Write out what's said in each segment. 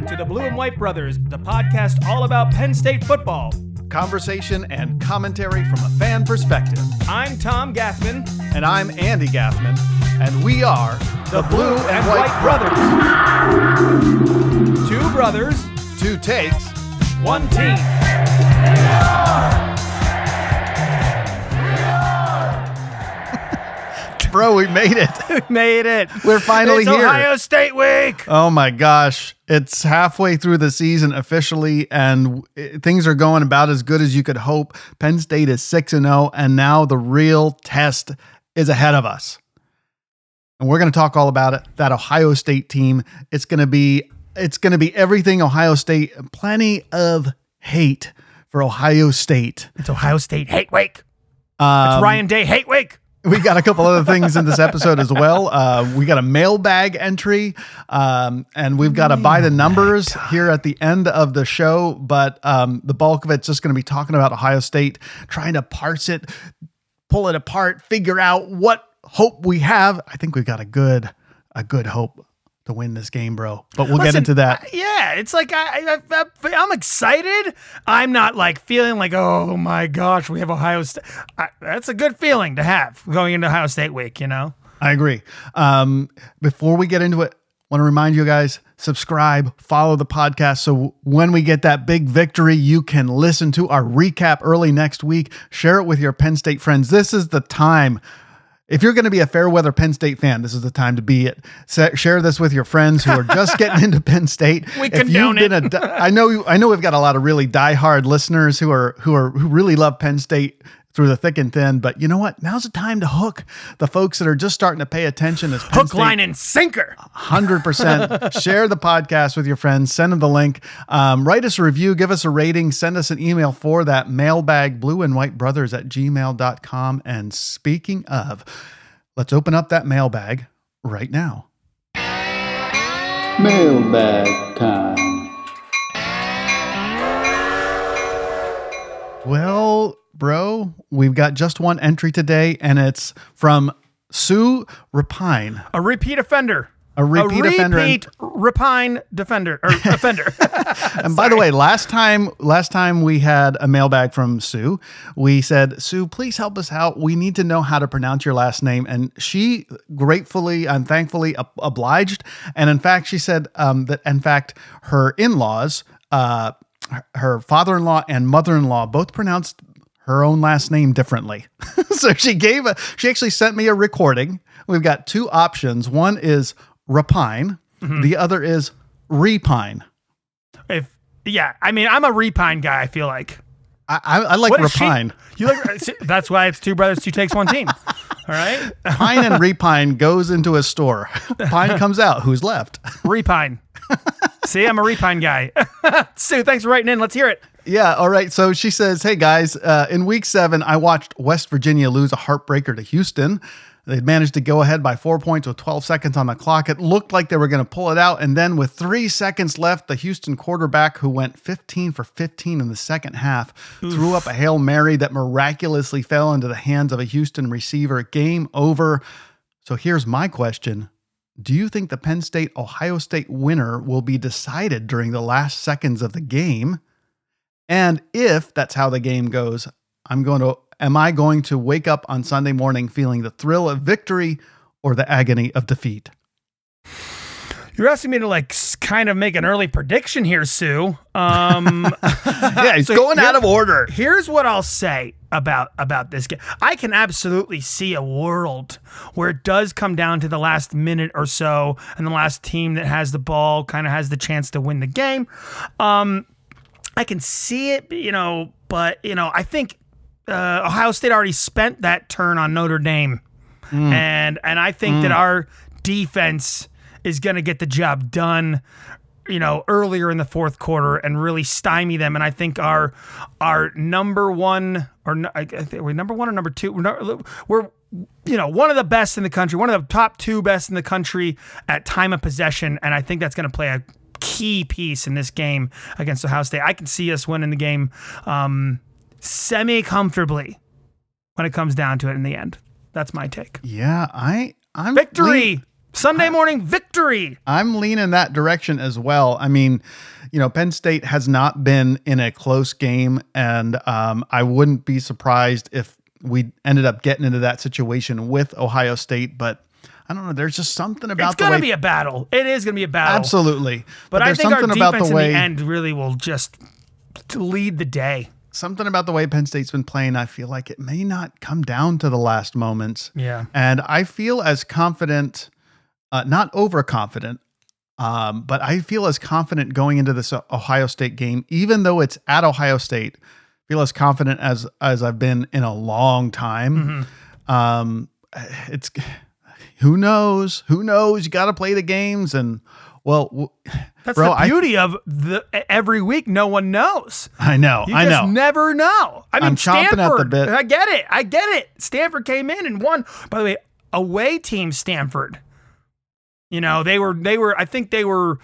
Welcome to the Blue and White Brothers, the podcast all about Penn State football. Conversation and commentary from a fan perspective. I'm Tom Gaffman, And I'm Andy Gaffman, and we are the Blue and White Brothers. Two brothers, Two takes. one team. Bro, we made it. We made it. We're finally it's here. Ohio State week. Oh my gosh. It's halfway through the season officially, and things are going about as good as you could hope. Penn State is 6 and 0, and now the real test is ahead of us. And we're going to talk all about it. That Ohio State team. It's going to be it's going to be everything Ohio State. Plenty of hate for Ohio State. It's Ohio State hate week. Um, It's Ryan Day hate week. We got a couple other things in this episode as well. Uh, we got a mailbag entry, um, and we've got to buy the numbers here at the end of the show. But um, the bulk of it's just going to be talking about Ohio State, trying to parse it, pull it apart, figure out what hope we have. I think we've got a good, a good hope to win this game, bro. But we'll get into that. Yeah, it's like I, I, I'm excited. I'm not like feeling like, oh my gosh, we have Ohio State. I, that's a good feeling to have going into Ohio State week, you know? I agree. Um, before we get into it, want to remind you guys subscribe, follow the podcast. So when we get that big victory, you can listen to our recap early next week. Share it with your Penn State friends. This is the time. If you're going to be a fair weather Penn State fan, this is the time to be it. Sa- share this with your friends who are just getting into Penn State. We if condone you've been it. a I know I know we've got a lot of really diehard listeners who are who are who really love Penn State through the thick and thin. But you know what? Now's the time to hook the folks that are just starting to pay attention as Penn Hook, State line, and sinker. Hundred percent. Share the podcast with your friends. Send them the link. Um, write us a review. Give us a rating. Send us an email for that mailbag. Blue and White Brothers at gmail.com. And speaking of, let's open up that mailbag right now. Mailbag time. Well, bro, we've got just one entry today, and it's from Sue Rapine. A repeat offender. A repeat offender and- Repeat repine defender or offender. And by the way, last time last time we had a mailbag from Sue, we said, "Sue, please help us out. We need to know how to pronounce your last name." And she gratefully and thankfully ob- obliged. And in fact, she said um, that in fact her in-laws, uh, her father-in-law and mother-in-law, both pronounced her own last name differently. so she gave a she actually sent me a recording. We've got two options. One is Rapine, mm-hmm. the other is Repine. if yeah, I mean, I'm a repine guy. I feel like. I, I, I like What she- repine. You like? that's why it's two brothers, two takes, one team. All right, Pine and repine goes into a store. Pine comes out. Who's left? repine. See, I'm a repine guy. Sue, thanks for writing in. Let's hear it. Yeah. All right. So she says, "Hey guys, uh, in week seven, I watched West Virginia lose a heartbreaker to Houston. They'd managed to go ahead by four points with 12 seconds on the clock. It looked like they were going to pull it out, and then with three seconds left, the Houston quarterback, who went 15 for 15 in the second half, threw up a hail mary that miraculously fell into the hands of a Houston receiver. Game over. So here's my question." Do you think the Penn State Ohio State winner will be decided during the last seconds of the game? And if that's how the game goes, I'm going to am I going to wake up on Sunday morning feeling the thrill of victory or the agony of defeat? You're asking me to like kind of make an early prediction here, Sue. Um, Yeah, he's So going out of order. here's what I'll say about about this game. I can absolutely see a world where it does come down to the last minute or so, and the last team that has the ball kind of has the chance to win the game. Um, I can see it, you know, but you know, I think uh, Ohio State already spent that turn on Notre Dame, and and I think that our defense is going to get the job done. You know, earlier in the fourth quarter and really stymie them, and I think our our number one or I think we're number one or number two. We're, not, we're you know one of the best in the country, one of the top two best in the country at time of possession, and I think that's going to play a key piece in this game against Ohio State. I can see us winning the game um, semi comfortably when it comes down to it in the end. That's my take. Yeah, I I'm Victory. lean- Sunday morning victory. I'm leaning that direction as well. I mean, you know, Penn State has not been in a close game, and um, I wouldn't be surprised if we ended up getting into that situation with Ohio State. But I don't know. There's just something about It's going way. to be a battle. It is going to be a battle. absolutely, But, I there's think our something about defense the way in the end really will just lead the day. something about the way Penn State's been playing. I feel like it may not come down to the last moments. Yeah. And I feel as confident, uh, not overconfident, um, but I feel as confident going into this Ohio State game, even though it's at Ohio State. Feel as confident as as I've been in a long time. Mm-hmm. Um, it's who knows? Who knows? You got to play the games, and well, That's bro, the I, beauty of the every week. No one knows. I know, You I just know. never know. I mean, I'm chomping at the bit. I get it. I get it. Stanford came in and won. By the way, away team Stanford. You know they were they were I think they were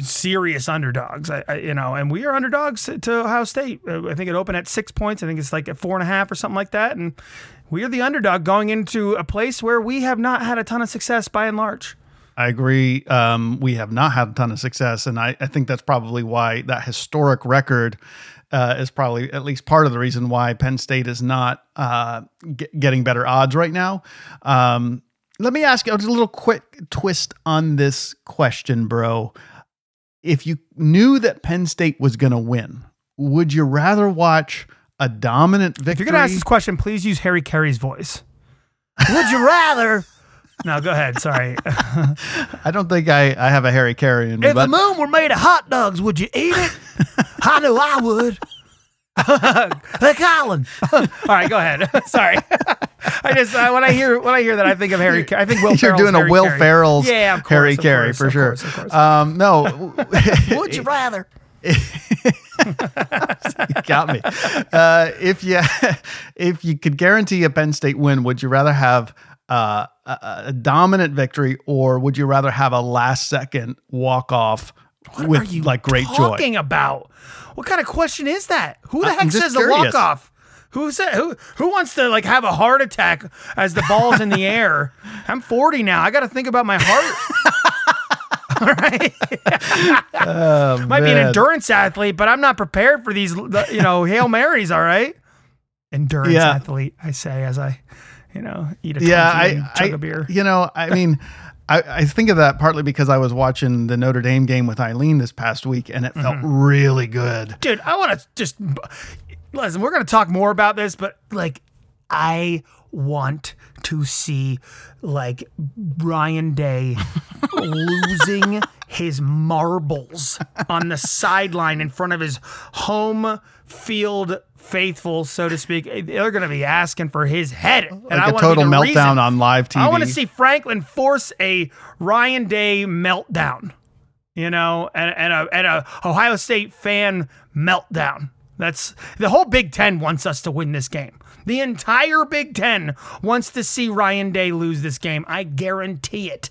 serious underdogs. I, I, you know, and we are underdogs to Ohio State. Uh, I think it opened at six points. I think it's like at four and a half or something like that. And we are the underdog going into a place where we have not had a ton of success by and large. I agree. Um, we have not had a ton of success, and I, I think that's probably why that historic record uh, is probably at least part of the reason why Penn State is not uh, get, getting better odds right now. Um, let me ask you a little quick twist on this question, bro. If you knew that Penn State was going to win, would you rather watch a dominant victory? If you're gonna ask this question, please use Harry Caray's voice. Would you rather? No, go ahead. Sorry. I don't think I, I have a Harry Caray in me, If but the moon were made of hot dogs, would you eat it? I know I would. hey, Colin. All right, go ahead. Sorry. I just uh, when I hear when I hear that, I think of Harry. I think Will. you're Ferrell's doing a Will. Ferrell's yeah, of course, Harry Caray for sure. course, course. Um, no, would you rather? got me. Uh, if you if you could guarantee a Penn State win, would you rather have uh, a, a dominant victory or would you rather have a last second walk off with like great joy? talking about? What kind of question is that? Who the heck says the curious. walk off? Who said who who wants to like have a heart attack as the ball's in the air? I'm 40 now. I got to think about my heart. All right. Might be an endurance athlete, but I'm not prepared for these you know, Hail Marys, all right? Endurance Yeah. athlete, I say as I, you know, eat a yeah, I, chug I a beer. you know, I mean, I, I think of that partly because I was watching the Notre Dame game with Eileen this past week, and it felt Mm-hmm. really good. dude i want to just listen we're going to talk more about this but like i want to see like ryan day losing his marbles on the sideline in front of his home field faithful so to speak they're going to be asking for his head and Like I a total meltdown reason. on live TV. I want to see Franklin force a Ryan Day meltdown, you know, and, and a and a Ohio State fan meltdown. That's the whole Big Ten wants us to win this game. The entire Big Ten wants to see Ryan Day lose this game. I guarantee it,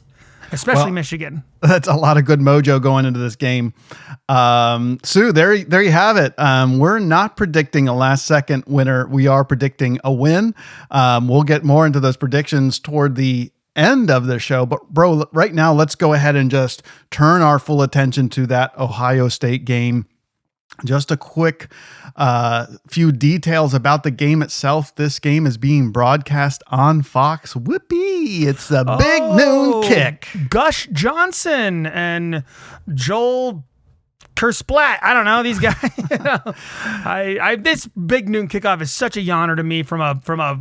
especially Well, Michigan. that's a lot of good mojo going into this game. Um, Sue, there, there you have it. Um, we're not predicting a last second winner. We are predicting a win. Um, we'll get more into those predictions toward the end of the show. But bro, right now, let's go ahead and just turn our full attention to that Ohio State game. Just a quick uh, few details about the game itself. This game is being broadcast on Fox. Whoopee! It's a big Oh, noon kick. Gush Johnson and Joel Kersplat. I don't know these guys. you know. I, I this big noon kickoff is such a yawner to me from a from a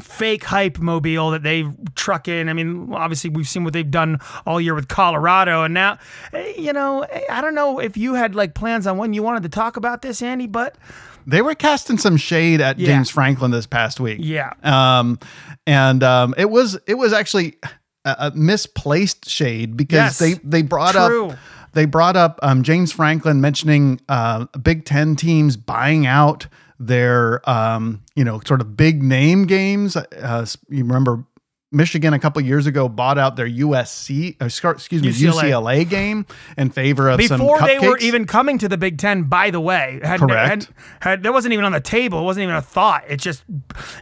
fake hype mobile that they truck in. I mean, obviously we've seen what they've done all year with Colorado, and now, eh, you know, eh, I don't know if you had like plans on when you wanted to talk about this, Andy, but They were casting some shade at Yeah. James Franklin this past week. yeah, Um, and um, it was it was actually a, a misplaced shade because Yes. they they brought True. up they brought up um, James Franklin mentioning uh, Big Ten teams buying out their um, you know sort of big name games. Uh, you remember Michigan a couple years ago bought out their USC, uh, excuse me, UCLA. UCLA game in favor of some Before they were even coming to the Big Ten, by the way, had, Correct. Had, had, that wasn't even on the table. It wasn't even a thought. It's just,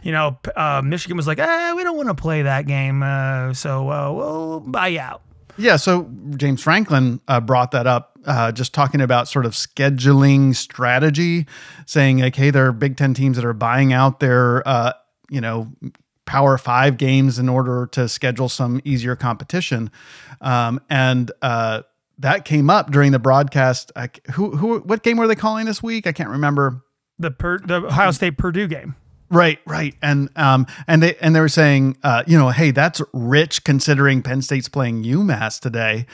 you know, uh, Michigan was like, eh, we don't want to play that game, uh, so uh, we'll buy you out. Yeah, so James Franklin uh, brought that up, uh, just talking about sort of scheduling strategy, saying like, hey, there are Big Ten teams that are buying out their, uh, you know, Power Five games in order to schedule some easier competition, um, and uh, that came up during the broadcast. I, who, who, what game were they calling this week? I can't remember. The per, the Ohio State Purdue game. Right, right, and um, and they and they were saying, uh, you know, hey, that's rich considering Penn State's playing UMass today,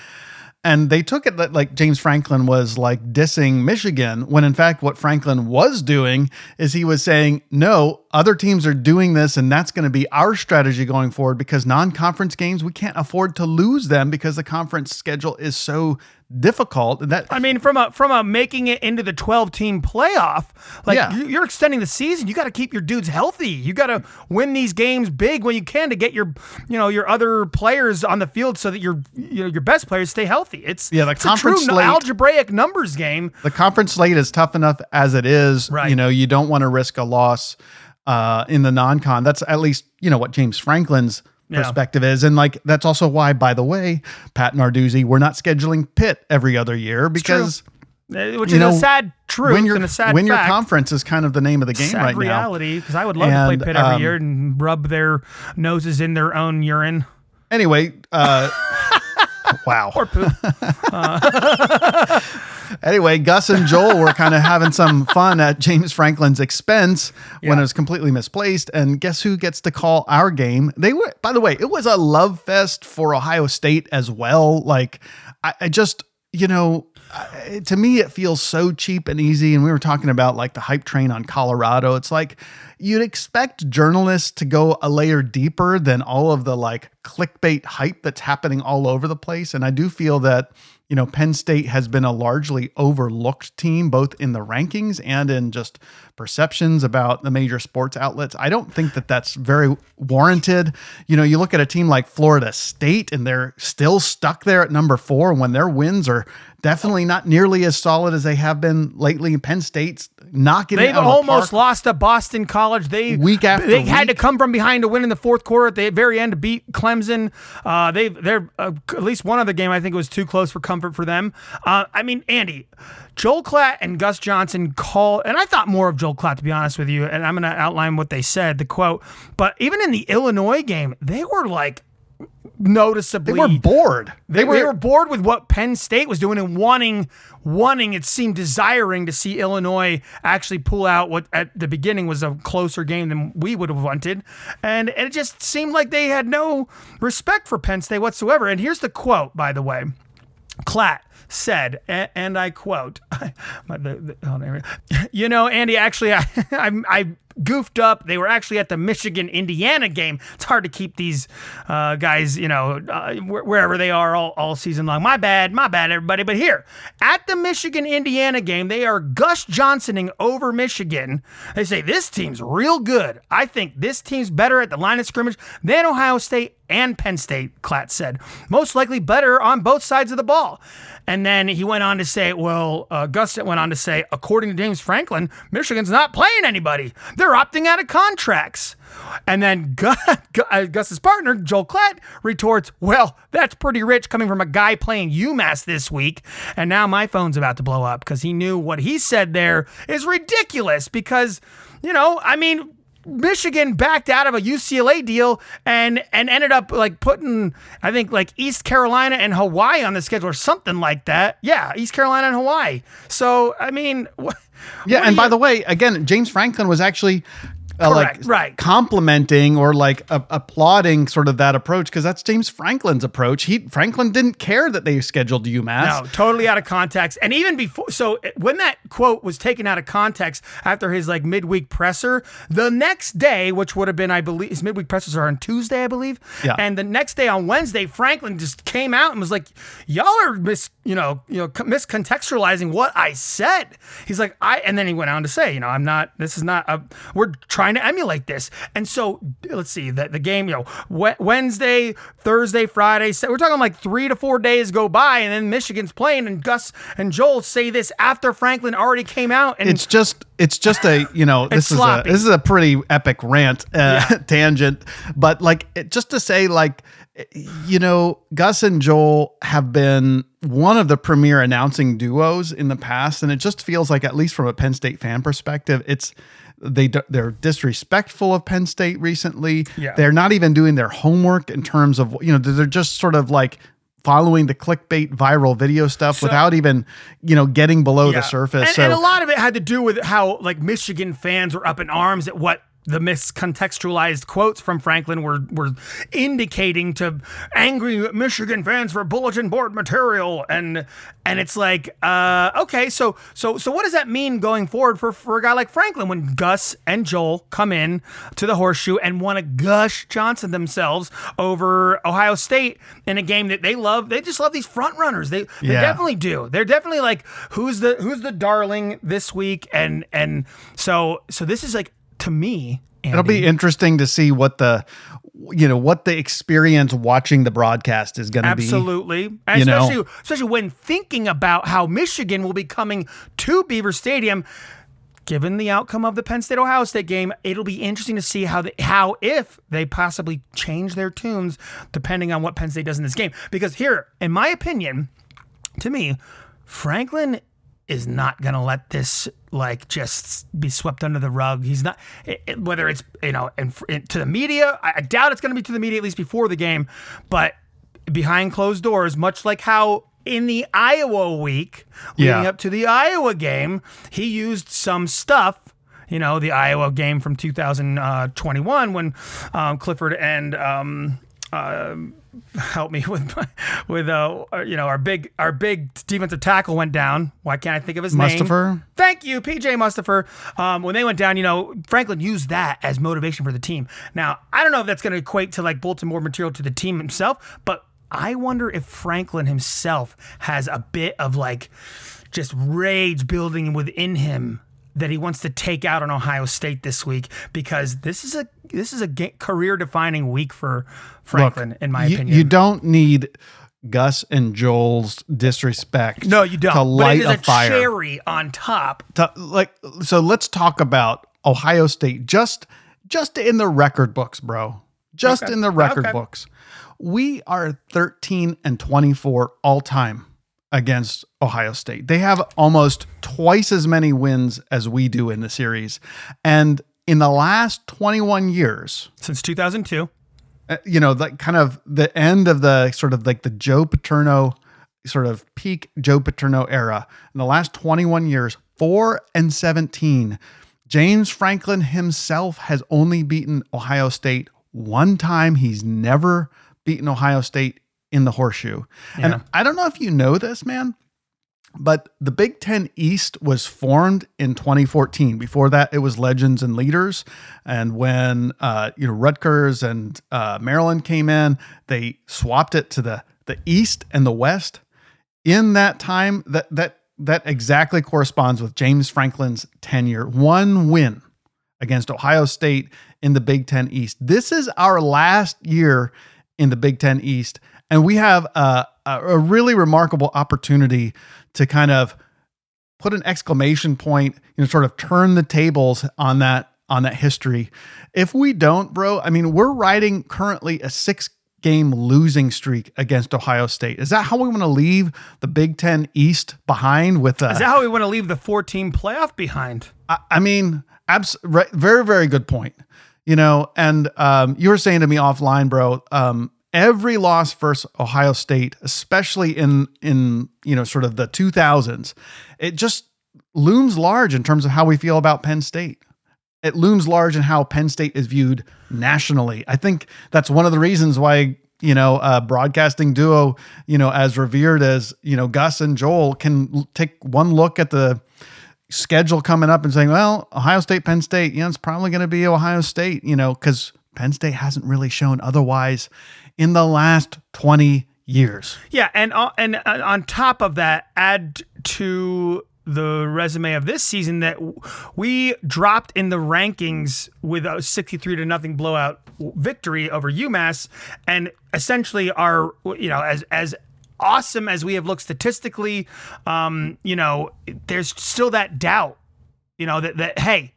and they took it that like James Franklin was like dissing Michigan when in fact what Franklin was doing is he was saying, no, other teams are doing this, and that's going to be our strategy going forward because non-conference games we can't afford to lose them because the conference schedule is so difficult. And that I mean, from a from a making it into the twelve team playoff, like Yeah. you- you're extending the season. You got to keep your dudes healthy. You got to win these games big when you can to get your you know your other players on the field so that your you know your best players stay healthy. It's Yeah, the it's a conference true slate- algebraic numbers game. the conference slate is tough enough as it is. Right. You know, you don't want to risk a loss uh, in the non-con. That's at least you know what James Franklin's Yeah. perspective is, and like that's also why, by the way, Pat Narduzzi, we're not scheduling Pitt every other year because Uh, Which is know, a sad truth when your and a sad when your conference is kind of the name of the game sad right now. reality because I would love to play And, Pitt every um, year and rub their noses in their own urine Anyway, uh, wow. or poop. Uh. Anyway, Gus and Joel were kind of having some fun at James Franklin's expense when it was completely misplaced. And guess who gets to call our game? They were, by the way, it was a love fest for Ohio State as well. Like, I, I just, you know, To me, it feels so cheap and easy. And we were talking about like the hype train on Colorado. It's like you'd expect journalists to go a layer deeper than all of the like clickbait hype that's happening all over the place. And I do feel that you know, Penn State has been a largely overlooked team, both in the rankings and in just perceptions about the major sports outlets. I don't think that that's very warranted. You know, you look at a team like Florida State and they're still stuck there at number four when their wins are definitely not nearly as solid as they have been lately. Penn State's knocking it They've the almost park. lost to Boston College. They Week after they had to come from behind to win in the fourth quarter at the very end to beat Clemson. Uh, they they're uh, at least one other game I think was too close for comfort for them. Uh, I mean, Andy, Joel Klatt and Gus Johnson call, and I thought more of Joel Klatt to be honest with you. And I'm going to outline what they said, the quote. But even in the Illinois game, they were like noticeably They were bored. they, were, they were bored with what Penn State was doing and wanting, wanting it seemed desiring to see Illinois actually pull out what at the beginning was a closer game than we would have wanted, and, and it just seemed like they had no respect for Penn State whatsoever. And here's the quote, by the way. Klatt said, and I quote, oh, you know, Andy, actually, I, I, I goofed up. They were actually at the Michigan Indiana game. It's hard to keep these uh, guys, you know, uh, wherever they are all, all season long. My bad, my bad, everybody. But here, at the Michigan Indiana game, they are Gus Johnsoning over Michigan. They say, this team's real good. I think this team's better at the line of scrimmage than Ohio State and Penn State, Klatt said. Most likely better on both sides of the ball. And then he went on to say, well, uh, Gus went on to say, according to James Franklin, Michigan's not playing anybody. They're opting out of contracts. And then uh, Gus's partner, Joel Klatt, retorts, well, that's pretty rich coming from a guy playing UMass this week. And now my phone's about to blow up because he knew what he said there is ridiculous because, you know, I mean, Michigan backed out of a UCLA deal and and ended up like putting I think like East Carolina and Hawaii on the schedule or something like that. Yeah, East Carolina and Hawaii. So I mean, wh- Yeah, and do by the way, again, James Franklin was actually uh, like right. complimenting or like a- applauding sort of that approach because that's James Franklin's approach. He Franklin didn't care that they scheduled UMass. No, totally out of context. And even before, so when that quote was taken out of context after his like midweek presser, the next day, which would have been, I believe, his midweek pressers are on Tuesday, I believe. Yeah. And the next day on Wednesday, Franklin just came out and was like, "Y'all are mis, you know, you know, miscontextualizing what I said." He's like, "I," and then he went on to say, "You know, I'm not. This is not. A, we're trying trying to emulate this. And so let's see the, the game, you know, Wednesday, Thursday, Friday. So we're talking like three to four days go by, and then Michigan's playing, and Gus and Joel say this after Franklin already came out. And it's just it's just a you know this is a this is a pretty epic rant uh, tangent but like it, just to say like you know gus and joel have been one of the premier announcing duos in the past and it just feels like at least from a penn state fan perspective it's they they're disrespectful of penn state recently. Yeah. they're not even doing their homework in terms of you know they're just sort of like following the clickbait viral video stuff without even you know getting below the surface. And, so and a lot of it had to do with how like Michigan fans were up in arms at what the miscontextualized quotes from Franklin were were indicating to angry Michigan fans for bulletin board material and and it's like uh okay so so so what does that mean going forward for for a guy like Franklin when Gus and Joel come in to the horseshoe and want to gush Johnson themselves over Ohio State in a game that they love they just love these front runners they they Yeah. definitely do. They're definitely like who's the who's the darling this week, and and so so this is like to me. It'll be interesting to see what the you know what the experience watching the broadcast is going to be. absolutely, and you know. especially especially when thinking about how Michigan will be coming to Beaver Stadium. Given the outcome of the Penn State Ohio State game, it'll be interesting to see how they, how if they possibly change their tunes depending on what Penn State does in this game. Because here, in my opinion, to me, Franklin is not going to let this like just be swept under the rug. He's not it, it- whether it's you know in, in, to the media. I, I doubt it's going to be to the media at least before the game, but behind closed doors, much like how. In the Iowa week leading Yeah. up to the Iowa game, he used some stuff you know, the Iowa game from 2021 when um, Clifford and um, uh, help me with my, with uh, you know our big our big defensive tackle went down. Why can't I think of his Mustipher? name? Thank you, PJ Mustipher. Um, when they went down, you know, Franklin used that as motivation for the team. Now, I don't know if that's going to equate to like bulletin board material to the team himself, but I wonder if Franklin himself has a bit of like just rage building within him that he wants to take out on Ohio State this week because this is a this is a career defining week for Franklin, in my you, opinion. you don't need Gus and Joel's disrespect. no, you don't. To light a, a, fire. cherry on top. To- like so, let's talk about Ohio State. Just just in the record books, bro. Just Okay. in the record Okay. books. We are 13 and 24 all time against Ohio State. They have almost twice as many wins as we do in the series. And in the last 21 years, Since 2002. uh, you know, like kind of the end of the sort of like the Joe Paterno sort of peak Joe Paterno era. In the last 21 years, 4 and 17. James Franklin himself has only beaten Ohio State one time. He's never beaten Ohio State in the horseshoe. Yeah. And I don't know if you know this, man, but the Big Ten East was formed in 2014. Before that, it was Legends and Leaders. And when uh, you know Rutgers and uh, Maryland came in, they swapped it to the the East and the West. In that time, that that that exactly corresponds with James Franklin's tenure. One win against Ohio State in the Big Ten East. This is our last year in the Big Ten East, and we have a, a, a really remarkable opportunity to kind of put an exclamation point, you know, sort of turn the tables on that on that history. If we don't, bro, I mean, we're riding currently a six game losing streak against Ohio State. Is that how we want to leave the Big Ten East behind with uh, Is that how we want to leave the four team playoff behind? I, I mean, abs- right, very, very good point. You know, and um, you were saying to me offline, bro. Um, every loss versus Ohio State, especially in in you know sort of the 2000s, it just looms large in terms of how we feel about Penn State. It looms large in how Penn State is viewed nationally. I think that's one of the reasons why you know a broadcasting duo, you know, as revered as you know Gus and Joel, can take one look at the schedule coming up and saying, well, Ohio State, Penn State, you know, it's probably going to be Ohio State, you know, because Penn State hasn't really shown otherwise in the last 20 years. Yeah, and uh, and uh, on top of that, add to the resume of this season that we dropped in the rankings with a 63 to nothing blowout victory over UMass and essentially are you know as as awesome as we have looked statistically um you know there's still that doubt you know that that hey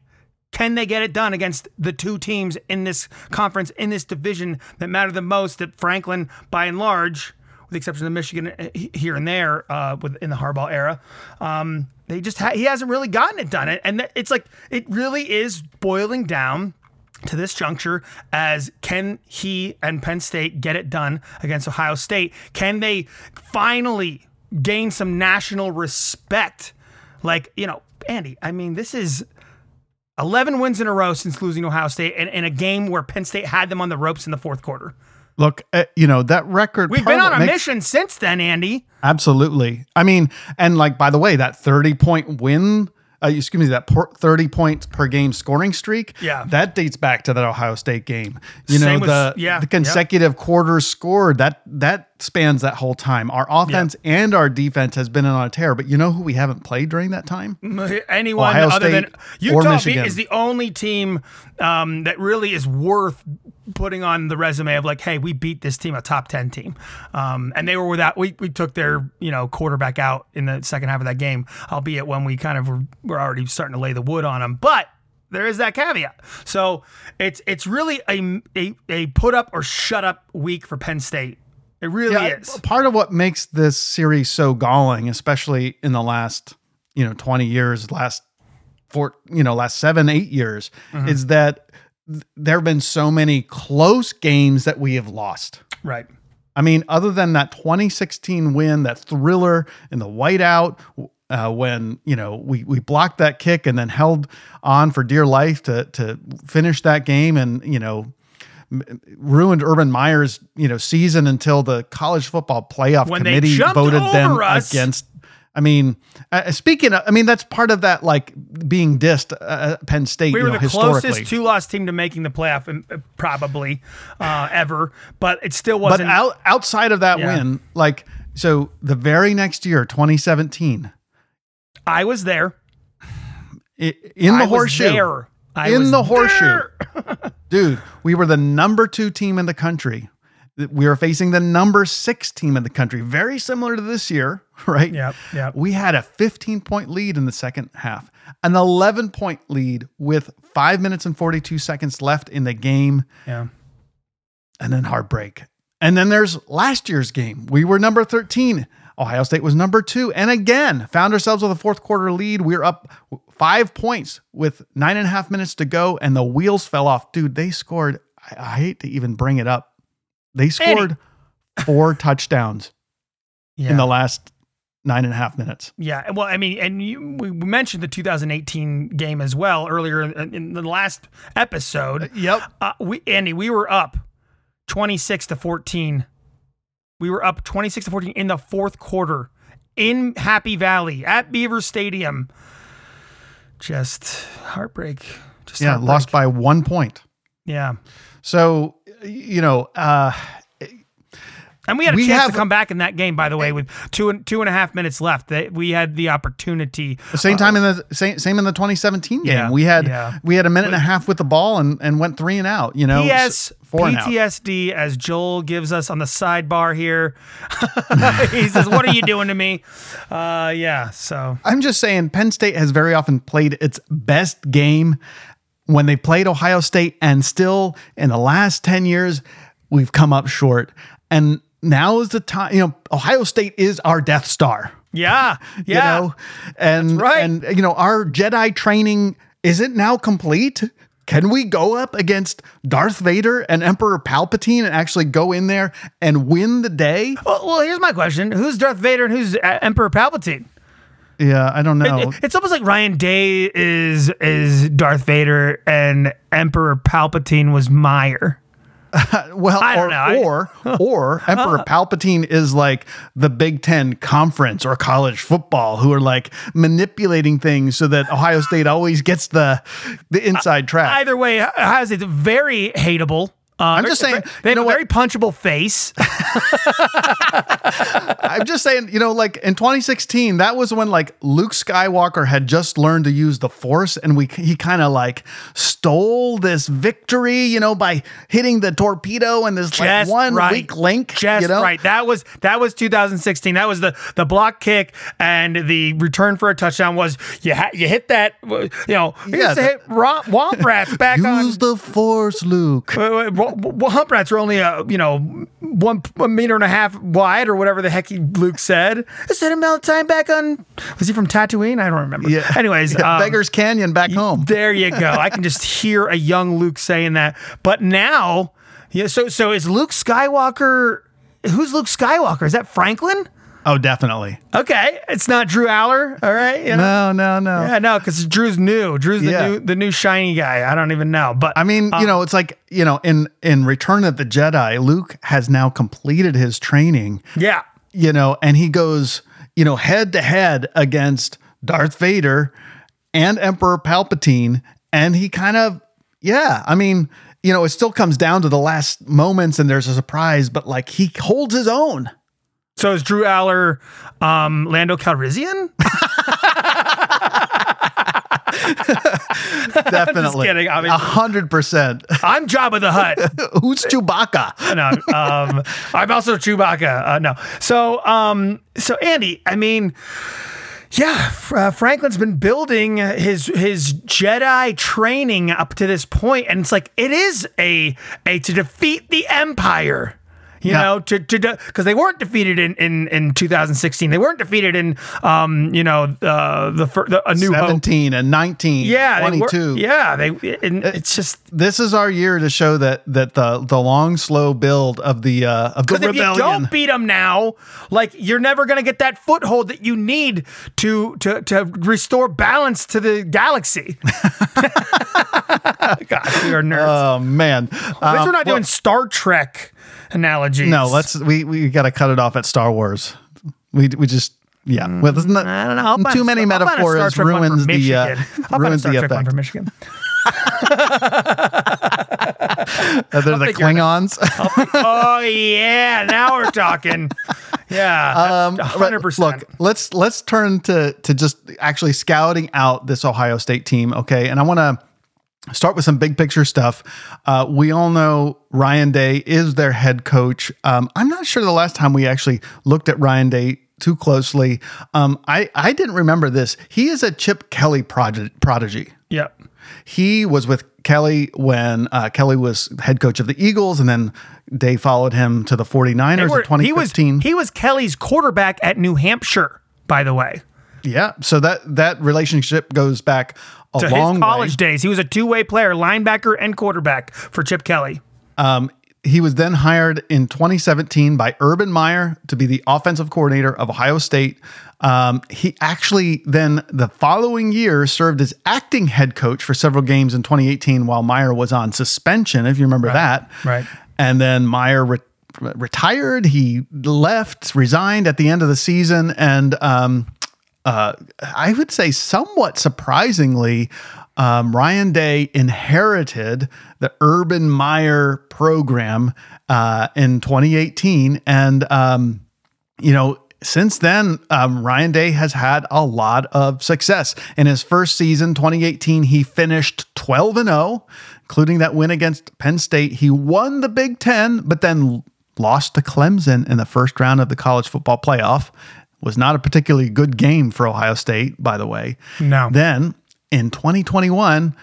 can they get it done against the two teams in this conference in this division that matter the most that Franklin by and large with the exception of Michigan uh, here and there uh, in the Harbaugh era um, they just ha- he hasn't really gotten it done and it's like it really is boiling down to this juncture as can he and Penn State get it done against Ohio State? Can they finally gain some national respect? Like, you know, Andy, I mean, this is 11 wins in a row since losing Ohio State in, in a game where Penn State had them on the ropes in the fourth quarter. Look, uh, you know that record. We've been on a makes- mission since then, Andy. Absolutely. I mean, and like by the way, that thirty point win. Uh, excuse me, that por- 30 points per game scoring streak. Yeah. That dates back to that Ohio State game. You know, with- the, yeah, the consecutive quarters scored, that that spans that whole time. Our offense and our defense has been on a tear, but you know who we haven't played during that time? Anyone Ohio other than Utah is the only team um, that really is worth putting on the resume of like, hey, we beat this team, a top ten team, um, and they were without. We, we took their you know quarterback out in the second half of that game, albeit when we kind of were, were already starting to lay the wood on them, but. There is that caveat, so it's it's really a, a a put up or shut up week for Penn State. It really Yeah, is. Part of what makes this series so galling, especially in the last, you know, 20 years, last four, you know, last seven, eight years, Mm-hmm. is that th- there have been so many close games that we have lost. Right. I mean, other than that 2016 win, that thriller in the whiteout, uh, when you know we we blocked that kick and then held on for dear life to to finish that game, and you know ruined Urban Meyer's you know season until the college football playoff When committee voted them us. against. I mean, uh, speaking of, I mean, that's part of that, like being dissed uh, Penn State, We you were know, the closest two loss team to making the playoff, um, uh, probably uh, ever, but it still wasn't. out, outside of that Yeah. win, like, so the very next year, 2017, I was there. i- in I the was horseshoe, there. I in the horseshoe, dude, we were the number two team in the country. We were facing the number six team in the country, very similar to this year, right? Yep, yep. We had a 15 point lead in the second half, an 11 point lead with five minutes and 42 seconds left in the game, Yeah. and then heartbreak. And then there's last year's game. We were number 13. Ohio State was number two. And again, found ourselves with a fourth quarter lead. We're up five points with nine and a half minutes to go, and the wheels fell off. Dude, they scored. I, I hate to even bring it up. They scored four touchdowns Yeah. in the last nine and a half minutes. yeah. Well, I mean, and you, we mentioned the 2018 game as well earlier in, in the last episode. Yep. Uh, we Andy, we were up 26 to 14. We were up 26 to 14 in the fourth quarter in Happy Valley at Beaver Stadium. Just heartbreak. Just Yeah, heartbreak. lost by one point. Yeah. So, you know, uh, And we had a We chance have- to come back in that game, by the way, with two and two and a half minutes left. That we had the opportunity. The same time in the same same in the 2017 game. Uh, Yeah, we had yeah. we had a minute and a half with the ball and and went three and out. You know, out. PTSD, as Joel gives us on the sidebar here. he says, "What are you doing to me?" Uh, yeah. So I'm just saying, Penn State has very often played its best game when they played Ohio State, and still in the last 10 years, we've come up short. And now is the time, you know, Ohio State is our Death Star. yeah, You yeah. know, and right. and you know, our Jedi training is it now complete? Can we go up against Darth Vader and Emperor Palpatine and actually go in there and win the day? Well, well, here's my question: Who's Darth Vader and who's uh, Emperor Palpatine? Yeah, I don't know. It- it's almost like Ryan Day is is Darth Vader and Emperor Palpatine was Meyer. Well, or, know. Or or Emperor Palpatine is like the Big Ten conference or college football who are like manipulating things so that Ohio State always gets the the inside track. Either way, has it's very hateable. I'm just saying, They you know a very punchable face. I'm just saying, you know, like in 2016, that was when like Luke Skywalker had just learned to use the Force, and we he kind of like stole this victory, you know, by hitting the torpedo and this like Just one right. weak link. Just you know? right. That was that was 2016. That was the the block kick and the return for a touchdown was you ha- you hit that you know you Yeah, the- hit romp, womp rats back on Use the Force, Luke. Uh, well, well, womp rats are only a you know one, one meter and a half wide or whatever the heck he, Luke said. I said him all the time back on. Was he from Tatooine? I don't remember. Yeah. Anyways, Yeah, um, Beggars Canyon back home. There you go. I can just hear a young Luke saying that. But now, yeah. So so is Luke Skywalker? Who's Luke Skywalker? Is that Franklin? Oh, definitely. Okay, it's not Drew Allar. All right. You know? No, no, no. Yeah, no, because Drew's new. Drew's the Yeah. new, the new shiny guy. I don't even know, but I mean, you um, know, it's like you know, in in Return of the Jedi, Luke has now completed his training. yeah, you know, and he goes, you know, head to head against Darth Vader and Emperor Palpatine. And he kind of, yeah, I mean, you know, it still comes down to the last moments and there's a surprise, but like he holds his own. So is Drew Allar um, Lando Calrissian? Definitely. kidding, A hundred percent. I'm Jabba the Hutt. Who's Chewbacca? no, um, I'm also Chewbacca. Uh, no, so um, so Andy, I mean. Yeah, uh, Franklin's been building his his Jedi training up to this point, and it's like it is a a to defeat the Empire. You Yeah. know, to to because they weren't defeated in, in in 2016. They weren't defeated in um you know uh, the, the a new hope. 17 and 19, Yeah, they were- 22. yeah, they and it's just This is our year to show that that the the long slow build of the uh of the Because if you rebellion. don't beat them now, like you're never gonna get that foothold that you need to to to restore balance to the galaxy. Gosh, we are nerds. Oh man. At least we're not well- doing Star Trek analogies. No, let's we we got to cut it off at Star Wars. We we just yeah. Well, isn't that, Mm, I don't know. Too a- many I'll a Star metaphors Trek one for ruins the uh, Michigan. I'll find a ruins Star the Trek one effect. for Michigan. Uh, they're the Klingons. oh yeah, now we're talking. Yeah, Um, hundred percent. Look, let's let's turn to to just actually scouting out this Ohio State team. Okay, and I want to start with some big picture stuff. Uh, we all know Ryan Day is their head coach. Um, I'm not sure the last time we actually looked at Ryan Day too closely. Um, I I didn't remember this. He is a Chip Kelly prod- prodigy. Yep. He was with Kelly when uh, Kelly was head coach of the Eagles, and then Day followed him to the 49ers They in were- he was 2015. he was Kelly's quarterback at New Hampshire, by the way. Yeah, so that that relationship goes back a to long his college way. days. He was a two way player, linebacker and quarterback for Chip Kelly. Um, he was then hired in 2017 by Urban Meyer to be the offensive coordinator of Ohio State. Um, he actually then the following year served as acting head coach for several games in 2018 while Meyer was on suspension, if you remember that. right. And then Meyer re- retired. He left, resigned at the end of the season, and um, uh, I would say somewhat surprisingly, um, Ryan Day inherited the Urban Meyer program uh, in 2018. And, um, you know, since then, um, Ryan Day has had a lot of success. In his first season, 2018, he finished 12 and 0, including that win against Penn State. He won the Big Ten, but then lost to Clemson in the first round of the college football playoff. Was not a particularly good game for Ohio State, by the way. No. Then in 2021,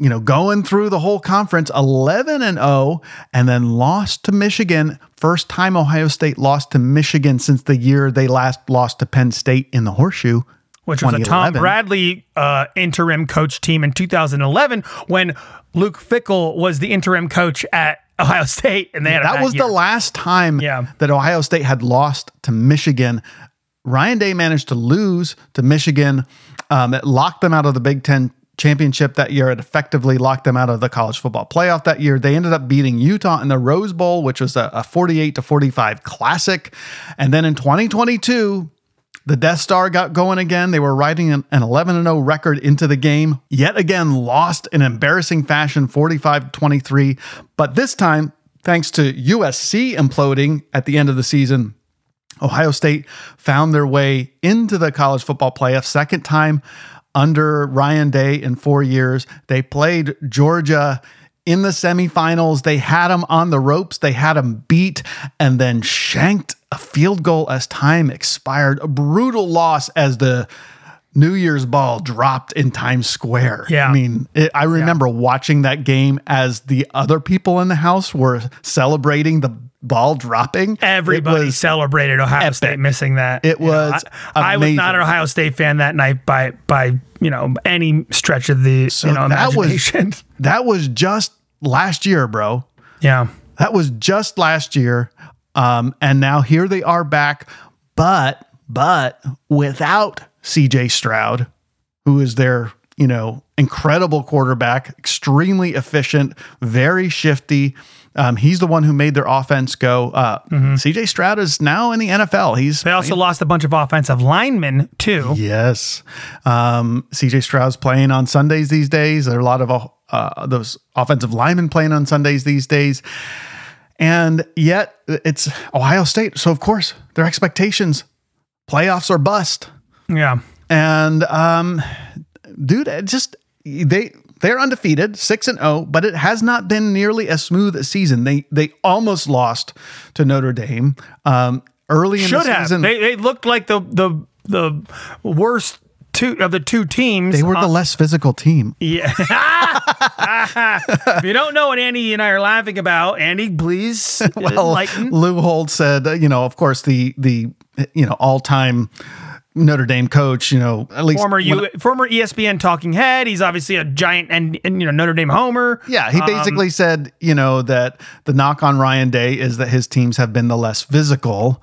you know, going through the whole conference 11 and 0 and then lost to Michigan. First time Ohio State lost to Michigan since the year they last lost to Penn State in the Horseshoe. which was a Tom Bradley uh, interim coach team in 2011 when Luke Fickell was the interim coach at Ohio State, and they had That was year. the last time Yeah. that Ohio State had lost to Michigan. Ryan Day managed to lose to Michigan. Um, it locked them out of the Big Ten championship that year. It effectively locked them out of the college football playoff that year. They ended up beating Utah in the Rose Bowl, which was a, a 48 to 45 classic. And then in 2022, The Death Star got going again. They were riding an, an 11 0 record into the game. Yet again, lost in embarrassing fashion 45 23. But this time, thanks to USC imploding at the end of the season, Ohio State found their way into the college football playoff, second time under Ryan Day in four years. They played Georgia in the semifinals. They had them on the ropes, they had them beat, and then shanked a field goal as time expired. A brutal loss as the New Year's ball dropped in Times Square. Yeah. I mean, it, I remember watching that game as the other people in the house were celebrating the ball dropping. Everybody was- celebrated Ohio epic. State missing that. It You know, was I, I was not an. Ohio State fan that night by by you know any stretch of the you know that was that was just last year, bro. yeah. That was just last year. Um, and now here they are back, but but without CJ Stroud, who is their, you know, incredible quarterback, extremely efficient, very shifty. Um, he's the one who made their offense go. Uh, CJ Stroud is now in the NFL. He's They also lost a bunch of offensive linemen too. Yes. Um, CJ Stroud's playing on Sundays these days. There are a lot of uh, those offensive linemen playing on Sundays these days. And yet it's Ohio State. So, of course, their expectations playoffs are bust. Yeah. And, um, dude, it just they. They're undefeated, six and zero, but it has not been nearly as smooth a season. They they almost lost to Notre Dame um, early in Should the have. season. They, they looked like the the the worst two of the two teams. they were Uh, the less physical team. Yeah. if you don't know what Andy and I are laughing about, Andy, please well, enlighten. Lou Holtz said, uh, you know, of course, the the you know all time Notre Dame coach, you know, at least Former U, former E ESPN talking head. He's obviously a giant and, and you know Notre Dame homer. yeah, he basically said, you know, that the knock on Ryan Day is that his teams have been the less physical,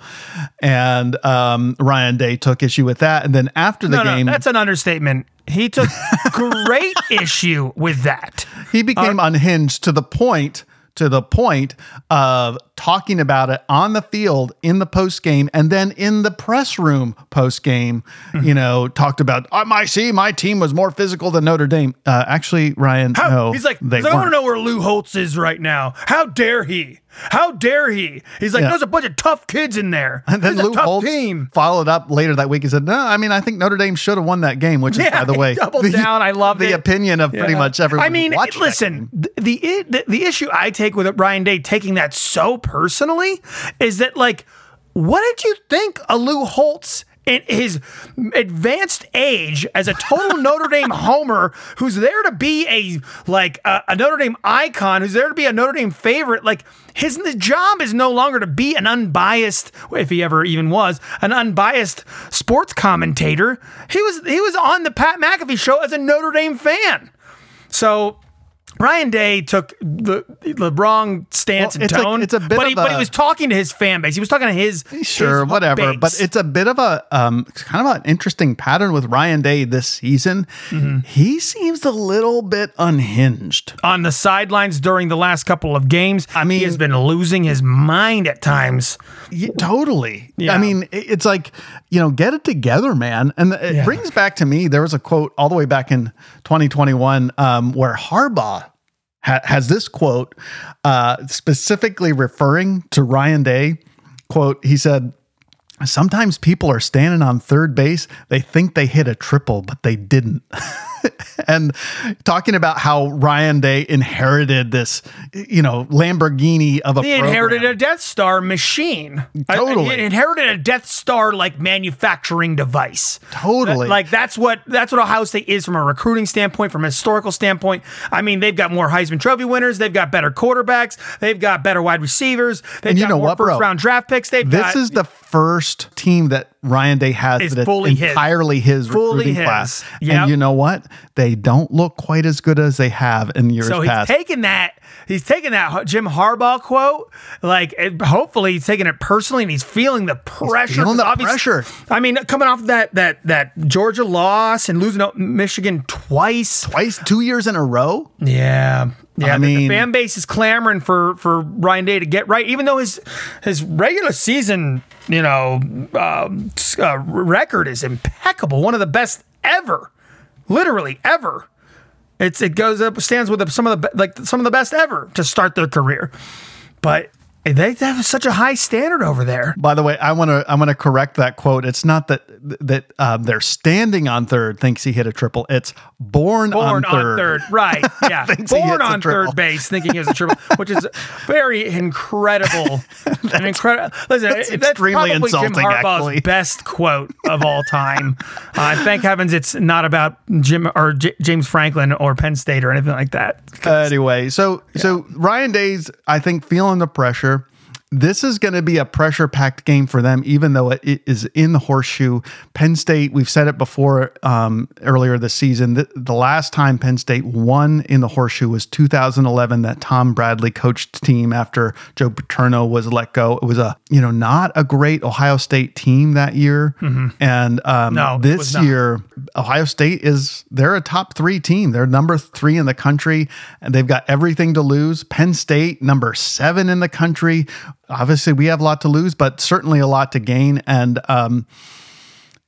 and um, Ryan Day took issue with that. And then after the No, game, no, that's an understatement. He took great issue with that. he became unhinged to the point to the point of talking about it on the field in the post game and then in the press room post game you know talked about I my see my team was more physical than Notre Dame uh, actually Ryan How, no he's like, they I want to know where Lou Holtz is right now. How dare he? How dare he? He's like, Yeah. there's a bunch of tough kids in there. and then Lou Holtz team. followed up later that week and said, "No, I mean, I think Notre Dame should have won that game." Which is, Yeah, by the way, doubled the, down. I loved the it. opinion of pretty much everyone. I mean, who watched that listen, the, the the the issue I take with Ryan Day taking that so personally is that like, what did you think of Lou Holtz? In his advanced age as a total Notre Dame homer who's there to be a like a, a Notre Dame icon, who's there to be a Notre Dame favorite, like his the job is no longer to be an unbiased, if he ever even was, an unbiased sports commentator. He was he was on the Pat McAfee show as a Notre Dame fan. So Ryan Day took the the wrong stance Well, and it's a- tone. it's a bit but, he, of but he was talking to his fan base. He was talking to his Sure, his whatever. base. But it's a bit of a um, kind of an interesting pattern with Ryan Day this season. Mm-hmm. He seems a little bit unhinged. on the sidelines during the last couple of games. I mean- he has been losing his mind at times. Yeah, totally. Yeah. I mean, it's like, you know, get it together, man. And it Yeah. brings back to me, there was a quote all the way back in 2021 um, where Harbaugh ha- has this quote uh, specifically referring to Ryan Day. Quote, he said, Sometimes people are standing on third base. They think they hit a triple, but they didn't. and talking about how Ryan Day inherited this, you know, Lamborghini of a He program. inherited a Death Star machine. I- Totally. he inherited a Death Star like manufacturing device. Totally. Like that's what that's what Ohio State is from a recruiting standpoint, from a historical standpoint. I mean, they've got more Heisman Trophy winners, they've got better quarterbacks, they've got better wide receivers, they've And you got know more what, bro? first round draft picks. They've This got, is the first team that Ryan Day has Is that fully his. entirely his, Fully recruiting his. class. Yep. And you know what? They don't look quite as good as they have in years So he's past. taking that. He's taking that Jim Harbaugh quote. Like, it- hopefully, he's taking it personally, and he's feeling the pressure. feeling the pressure. I mean, coming off that that that Georgia loss and losing Michigan twice. Twice, two years in a row. Yeah, yeah. I the- mean- the fan base is clamoring for for Ryan Day to get right, even though his his regular season, you know, um, uh, record is impeccable, one of the best ever, literally ever. It's it goes up stands with some of the like some of the best ever to start their career, but they have such a high standard over there. By the way, I want to I want to correct that quote. It's not that that um, they're standing on third thinks he hit a triple. It's born, Born on third. right? Yeah, born on third base, thinking he a triple, which is very incredible. An incredible. Listen, that's that's, extremely probably Jim insulting, Harbaugh's actually. best quote of all time. uh, thank heavens it's not about Jim or J- James Franklin or Penn State or anything like that. Anyway, so so Ryan Day's I think feeling the pressure. This is going to be a pressure packed game for them, even though it is in the horseshoe. Penn State, we've said it before um, earlier this season. The, the last time Penn State won in the horseshoe was 2011, that Tom Bradley coached team after Joe Paterno was let go. It was a, you know, not a great Ohio State team that year. And um, No, this year, Ohio State is, they're a top three team. They're number three in the country, and they've got everything to lose. Penn State, number seven in the country. Obviously, we have a lot to lose, but certainly a lot to gain. And um,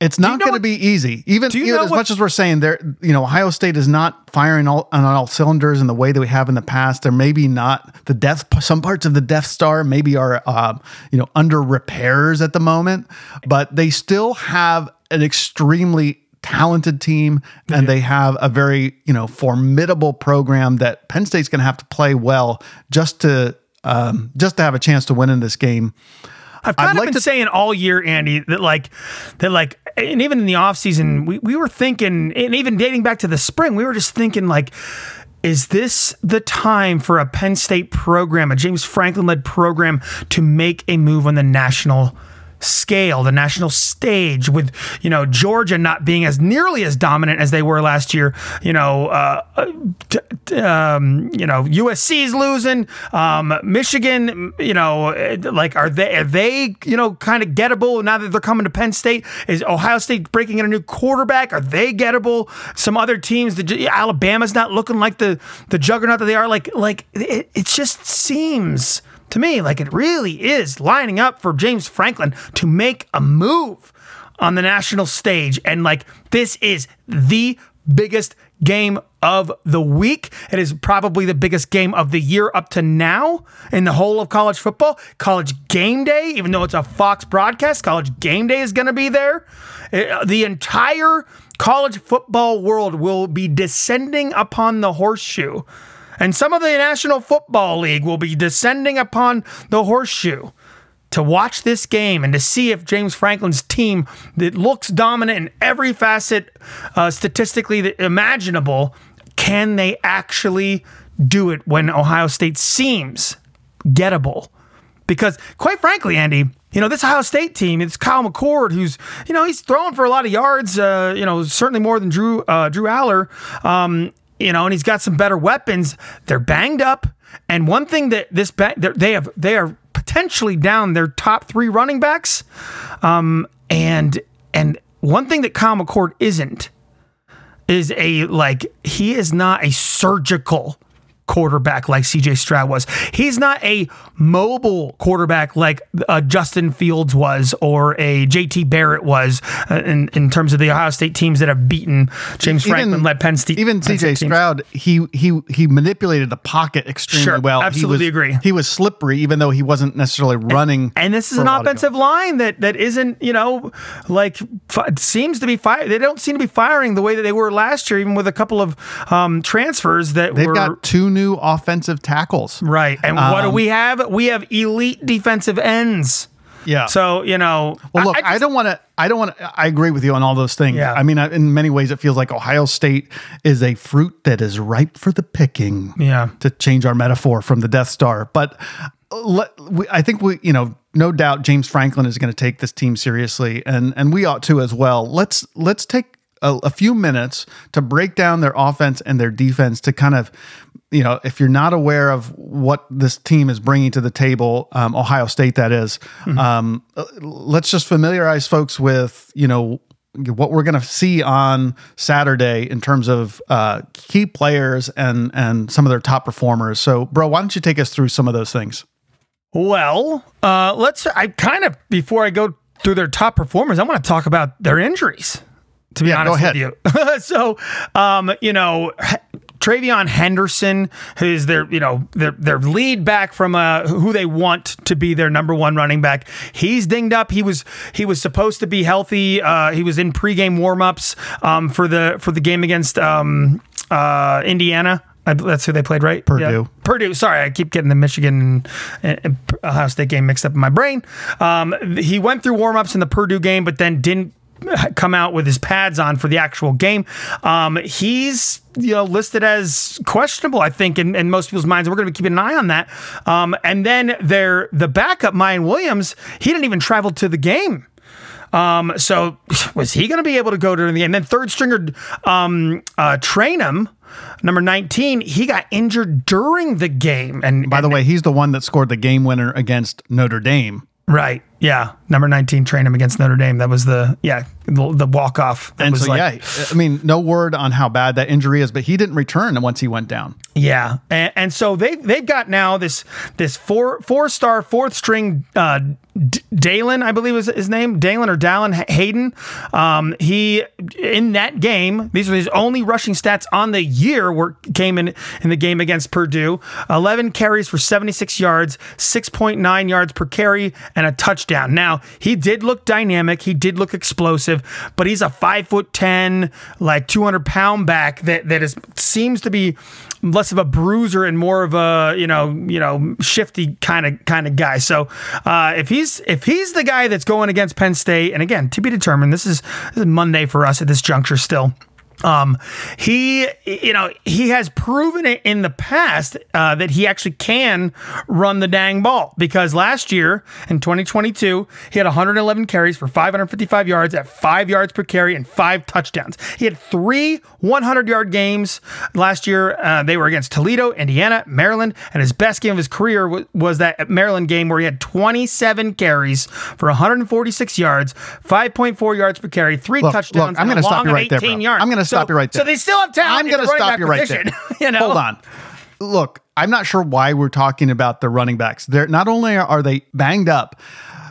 it's not know going to be easy. Even, you even as what- much as we're saying there, you know, Ohio State is not firing all, on all cylinders in the way that we have in the past. They're maybe not the Death. Some parts of the Death Star maybe are, um, you know, under repairs at the moment, but they still have an extremely talented team and they have a very you know formidable program that Penn State's going to have to play well just to um, just to have a chance to win in this game. I've kind I'd of like been to- saying all year, Andy, that like that like and even in the offseason, we, we were thinking and even dating back to the spring, we were just thinking like is this the time for a Penn State program, a James Franklin led program, to make a move on the national scale, the national stage, with you know Georgia not being as nearly as dominant as they were last year. You know, uh, t- t- um, you know USC's losing, um, Michigan. You know, like are they are they you know kind of gettable now that they're coming to Penn State? Is Ohio State breaking in a new quarterback? Are they gettable? Some other teams, the Alabama's not looking like the the juggernaut that they are. Like like it, it just seems to me like it really is lining up for James Franklin to make a move on the national stage. And like, this is the biggest game of the week. It is probably the biggest game of the year up to now in the whole of college football. College game day, even though it's a Fox broadcast, college game day is going to be there. Uh, The entire college football world will be descending upon the horseshoe. And some of the National Football League will be descending upon the horseshoe to watch this game and to see if James Franklin's team that looks dominant in every facet uh, statistically imaginable can they actually do it when Ohio State seems gettable because quite frankly, Andy, you know, this Ohio State team, it's Kyle McCord, who's, you know, he's throwing for a lot of yards, uh, you know, certainly more than Drew, uh, Drew Allar. Um, you know, and he's got some better weapons. They're banged up. And one thing that this, ba- they're- have, they are potentially down their top three running backs. Um, and, and one thing that Kyle McCord isn't is a, like, he is not a surgical quarterback like CJ Stroud was. He's not a mobile quarterback like uh, Justin Fields was or a JT Barrett was uh, in, in terms of the Ohio State teams that have beaten James Franklin led Penn State. Even Penn CJ. Stroud, he he he manipulated the pocket extremely Sure, well. absolutely he was, agree. He was slippery, even though he wasn't necessarily running. And this is an of offensive line that that isn't, you know, like fi- seems to be fire. They don't seem to be firing the way that they were last year, even with a couple of um, transfers that They've were got two new offensive tackles. right. And what do Um, we have? We have elite defensive ends. Yeah. So you know, Well, look, I, just- don't want to. I don't want to. I agree with you on all those things. Yeah. I mean, I, in many ways, it feels like Ohio State is a fruit that is ripe for the picking. Yeah. To change our metaphor from the Death Star, but let, we, I think we, you know, no doubt James Franklin is going to take this team seriously, and and we ought to as well. Let's let's take a, a few minutes to break down their offense and their defense to kind of. You know, if you're not aware of what this team is bringing to the table, um, Ohio State, that is, um, uh, let's just familiarize folks with, you know, what we're going to see on Saturday in terms of uh, key players and and some of their top performers. So, bro, why don't you take us through some of those things? Well, uh, let's. I kind of before I go through their top performers, I want to talk about their injuries. To be Yeah, go honest ahead. with you, so um, you know. TreVeyon Henderson, who's their, you know, their their lead back from uh, who they want to be their number one running back. He's dinged up. He was he was supposed to be healthy. Uh, he was in pregame warmups um, for the for the game against um, uh, Indiana. I, that's who they played, right? Purdue. Purdue. Sorry, I keep getting the Michigan and, and Ohio State game mixed up in my brain. Um, he went through warmups in the Purdue game, but then didn't come out with his pads on for the actual game. Um, he's you know listed as questionable, I think, in, in most people's minds. We're going to be keeping an eye on that. Um, and then there, the backup, Miyan Williams, he didn't even travel to the game. Um, so was he going to be able to go to the game? And then third stringer, um, uh, Trayanum, number 19, he got injured during the game. And By the way, he's the one that scored the game winner against Notre Dame. right. Yeah. Number 19, Trayanum against Notre Dame. That was the, yeah, the, the walk off. And was so, like, yeah, I mean, no word on how bad that injury is, but he didn't return once he went down. Yeah, and, and so they they've got now this this four four star fourth string uh, D- Dalen, I believe is his name, Dalen or Dallin Hayden. Um, he in that game, these are his only rushing stats on the year. Were came in in the game against Purdue. Eleven carries for seventy six yards, six point nine yards per carry, and a touchdown. Now he did look dynamic. He did look explosive, but he's a five foot ten, like two hundred pound back that that is seems to be less of a bruiser and more of a you know you know shifty kind of kind of guy. So uh, if he's if he's the guy that's going against Penn State, and again to be determined, this is, this is Monday for us at this juncture still. Um, he, you know, he has proven it in the past uh, that he actually can run the dang ball because last year in 2022, he had 111 carries for 555 yards at five yards per carry and five touchdowns. He had three 100 yard games last year. Uh, they were against Toledo, Indiana, Maryland, and his best game of his career was, was that Maryland game where he had 27 carries for 146 yards, 5.4 yards per carry, three Look, touchdowns. look, I'm gonna stop you right there, bro. yards. I'm gonna stop So- you right there. So they still have talent. I'm going to stop you right position, there. you know? Hold on. Look, I'm not sure why we're talking about the running backs. They're not only are they banged up,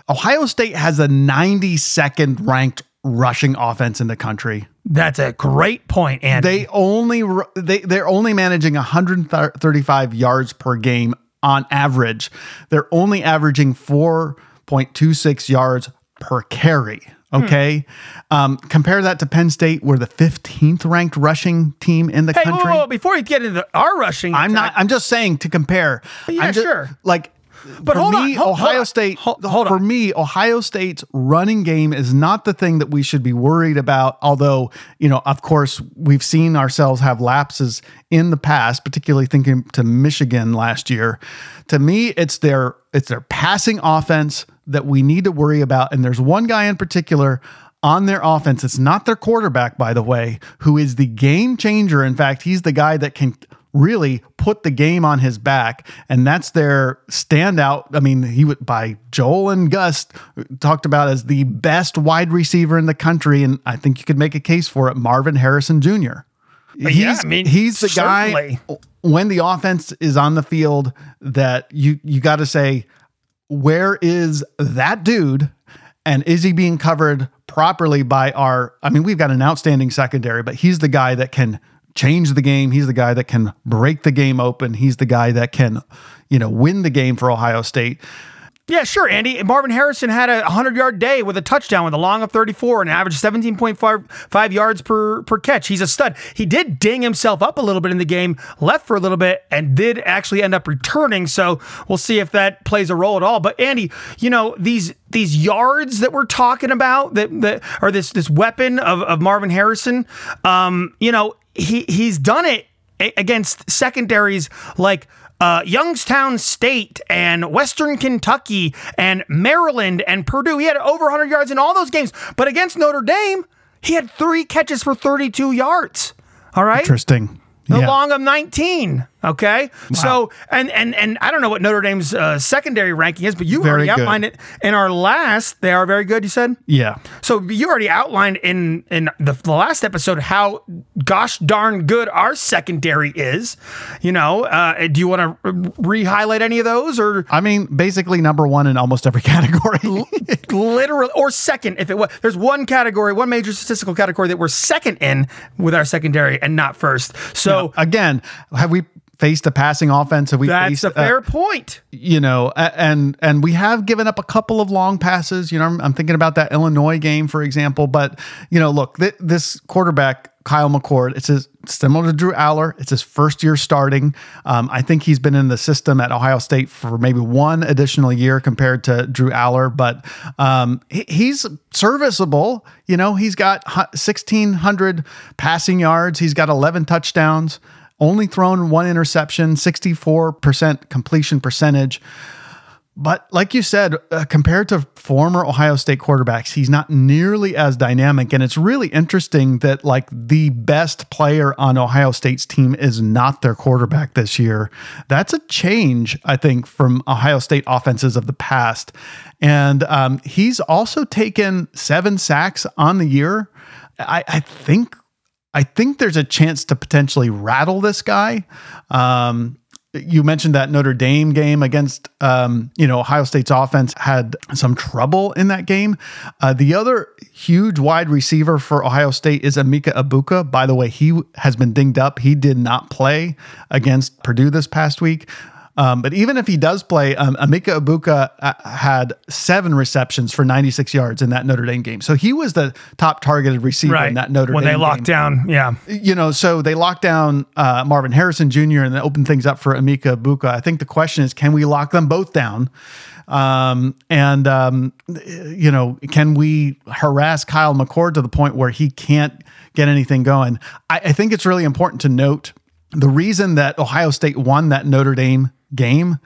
Ohio State has a 92nd ranked rushing offense in the country. That's a great point, Andy. They only they they're only managing 135 yards per game on average. They're only averaging 4.26 yards per carry. Okay, um, compare that to Penn State, we're the 15th ranked rushing team in the hey, country. whoa, whoa, before you get into our rushing, I'm not. I'm just saying to compare. Yeah, I'm just, sure. Like, But for hold on, me, hold- hold Ohio on, State. hold- hold for on. me, Ohio State's running game is not the thing that we should be worried about. Although, you know, of course, we've seen ourselves have lapses in the past, particularly thinking to Michigan last year. To me, it's their it's their passing offense that we need to worry about. And there's one guy in particular on their offense. It's not their quarterback, by the way, who is the game changer. In fact, he's the guy that can really put the game on his back. And that's their standout. I mean, he would by Joel and Gus talked about as the best wide receiver in the country. And I think you could make a case for it. Marvin Harrison Jr. He's, I mean, he's the certainly. guy when the offense is on the field that you you got to say, where is that dude? And is he being covered properly by our? I mean, we've got an outstanding secondary, but he's the guy that can change the game. He's the guy that can break the game open. He's the guy that can, you know, win the game for Ohio State. Yeah, sure, Andy. Marvin Harrison had a 100 yard day with a touchdown with a long of 34 and averaged 17.5 yards per, per catch. He's a stud. He did ding himself up a little bit in the game, left for a little bit, and did actually end up returning. So we'll see if that plays a role at all. But Andy, you know, these these yards that we're talking about that that this this weapon of, of Marvin Harrison, um, you know, he he's done it against secondaries like uh, Youngstown State and Western Kentucky and Maryland and Purdue. He had over 100 yards in all those games. But against Notre Dame, he had three catches for 32 yards. All right. Interesting. The yeah. long of 19. Okay, so and and and I don't know what Notre Dame's uh, secondary ranking is, but you Very already good. outlined it in our last. They are very good. You said Yeah. so. You already outlined in in the, the last episode how gosh darn good our secondary is. You know, uh, do you want to re-highlight any of those or I mean, basically number one in almost every category. literally or second if it was? There's one category, one major statistical category that we're second in with our secondary and not first. So. Again, have we faced a passing offense? Have we That's faced a fair point. you know, and and we have given up a couple of long passes. You know, I'm, I'm thinking about that Illinois game, for example. But you know, look, th- this quarterback Kyle McCord, it's his, similar to Drew Allar. It's his first year starting. Um, I think he's been in the system at Ohio State for maybe one additional year compared to Drew Allar, but um, he- he's serviceable. You know, he's got 1,600 passing yards. He's got 11 touchdowns only thrown one interception, 64% completion percentage. But like you said, uh, compared to former Ohio State quarterbacks, he's not nearly as dynamic. And it's really interesting that like the best player on Ohio State's team is not their quarterback this year. That's a change, I think, from Ohio State offenses of the past. And um, he's also taken seven sacks on the year. I, I think I think there's a chance to potentially rattle this guy. Um, you mentioned that Notre Dame game against, um, you know, Ohio State's offense had some trouble in that game. Uh, the other huge wide receiver for Ohio State is Emeka Egbuka. By the way, he has been dinged up. He did not play against Purdue this past week. Um, but even if he does play, um, Emeka Egbuka uh, had seven receptions for 96 yards in that Notre Dame game. So he was the top targeted receiver Right. in that Notre when Dame When they locked game down. Yeah. you know, so they locked down uh, Marvin Harrison Jr. and then opened things up for Emeka Egbuka. I think the question is, can we lock them both down? Um, and um, you know, can we harass Kyle McCord to the point where he can't get anything going? I, I think it's really important to note the reason that Ohio State won that Notre Dame game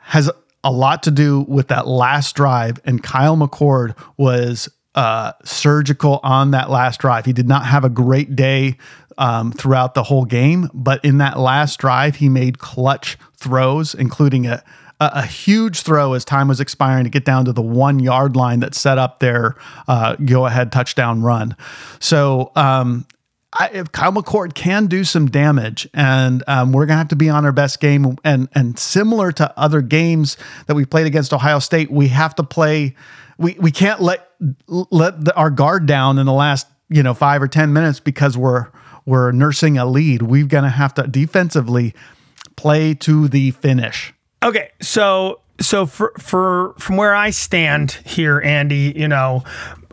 has a lot to do with that last drive, and Kyle McCord was uh, surgical on that last drive. He did not have a great day um, throughout the whole game, but in that last drive, he made clutch throws, including a a, huge throw as time was expiring to get down to the one yard line that set up their uh, go ahead touchdown run. So um, I, if Kyle McCord can do some damage, and um, we're gonna have to be on our best game. And and similar to other games that we played against Ohio State, we have to play. We we can't let let the, our guard down in the last you know five or ten minutes because we're we're nursing a lead. We're gonna have to defensively play to the finish. Okay, so so for for from where I stand here, Andy, you know,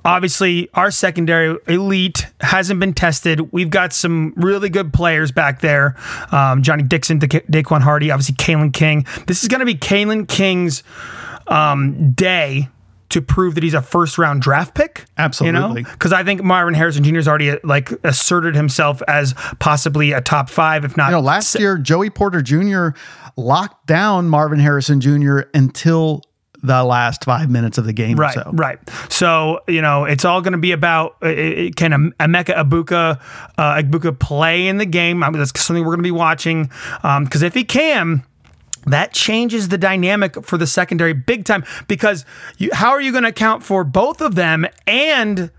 obviously our secondary elite hasn't been tested. We've got some really good players back there. Um, Johnny Dixon, Da- Daequan Hardy, obviously Kalen King. This is going to be Kalen King's um, day to prove that he's a first round draft pick. Absolutely. Because I think Marvin Harrison Jr. has already like asserted himself as possibly a top five, if not You know, last year Joey Porter Jr. locked down Marvin Harrison Jr. until the last five minutes of the game. Right, so. right. So you know, it's all going to be about uh, uh, can Am- Emeka Egbuka uh, Egbuka play in the game? I mean, that's something we're going to be watching because if he can. That changes the dynamic for the secondary big time because you, how are you going to account for both of them and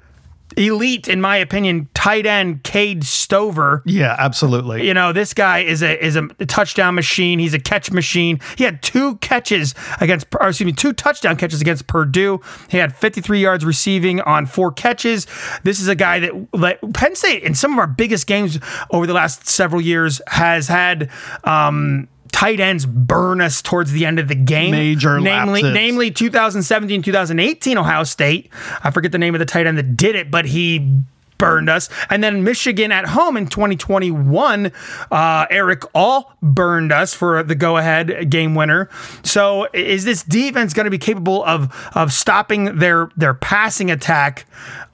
elite, in my opinion, tight end Cade Stover? Yeah, absolutely. You know, this guy is a is a touchdown machine. He's a catch machine. He had two catches against, or excuse me, two touchdown catches against Purdue. He had 53 yards receiving on four catches. This is a guy that like, Penn State in some of our biggest games over the last several years has had. Um, Tight ends burn us towards the end of the game. Major namely, lapses. namely 2017, 2018 Ohio State. I forget the name of the tight end that did it, but he burned us. And then Michigan at home in 2021, uh, Erick All burned us for the go-ahead game winner. So is this defense going to be capable of of stopping their their passing attack?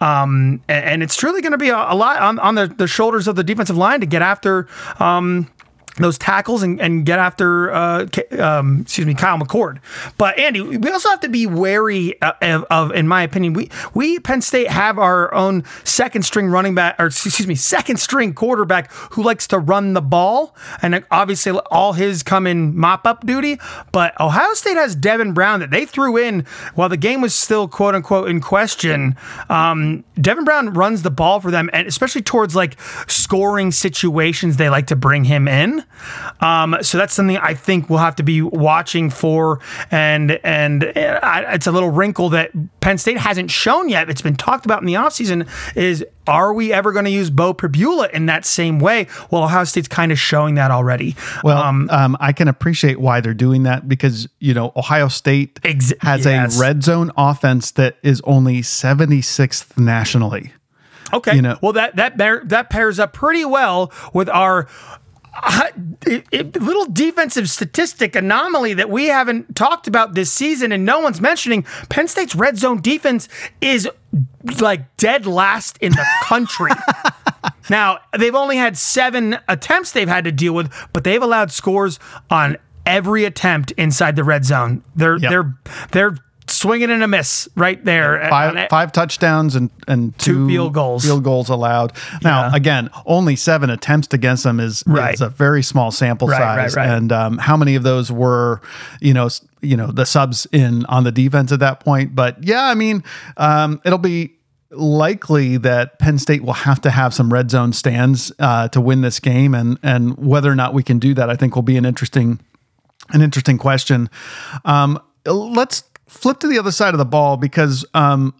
Um, and, and it's truly going to be a, a lot on, on the, the shoulders of the defensive line to get after. Um, those tackles and, and get after, uh, um, excuse me, Kyle McCord. But Andy, we also have to be wary uh, of, of, in my opinion, we we Penn State have our own second string running back, or excuse me, second string quarterback who likes to run the ball, and obviously all his come in mop up duty. But Ohio State has Devin Brown that they threw in while the game was still quote unquote in question. Um, Devin Brown runs the ball for them, and especially towards like scoring situations, they like to bring him in. Um, so that's something I think we'll have to be watching for, and and uh, it's a little wrinkle that Penn State hasn't shown yet. It's been talked about in the offseason is are we ever going to use Beau Pribula in that same way? Well, Ohio State's kind of showing that already. Well, um, um, I can appreciate why they're doing that because you know Ohio State Ex- has yes. a red zone offense that is only 76th nationally. Okay. You know- well, that that bear, that pairs up pretty well with our uh, it, it- little defensive statistic anomaly that we haven't talked about this season, and no one's mentioning. Penn State's red zone defense is like dead last in the country. now they've only had seven attempts they've had to deal with, but they've allowed scores on every attempt inside the red zone. They're Yep. they're they're swinging and a miss right there. on Five, it. five touchdowns and, and Two two, field goals. Field goals allowed. Now, Yeah. again, only seven attempts against them is, Right. is a very small sample right, size. right. And um, how many of those were, you know, you know, the subs in on the defense at that point? But yeah, I mean, um, it'll be likely that Penn State will have to have some red zone stands uh, to win this game, and and whether or not we can do that, I think will be an interesting an interesting question. Um, let's flip to the other side of the ball because, um,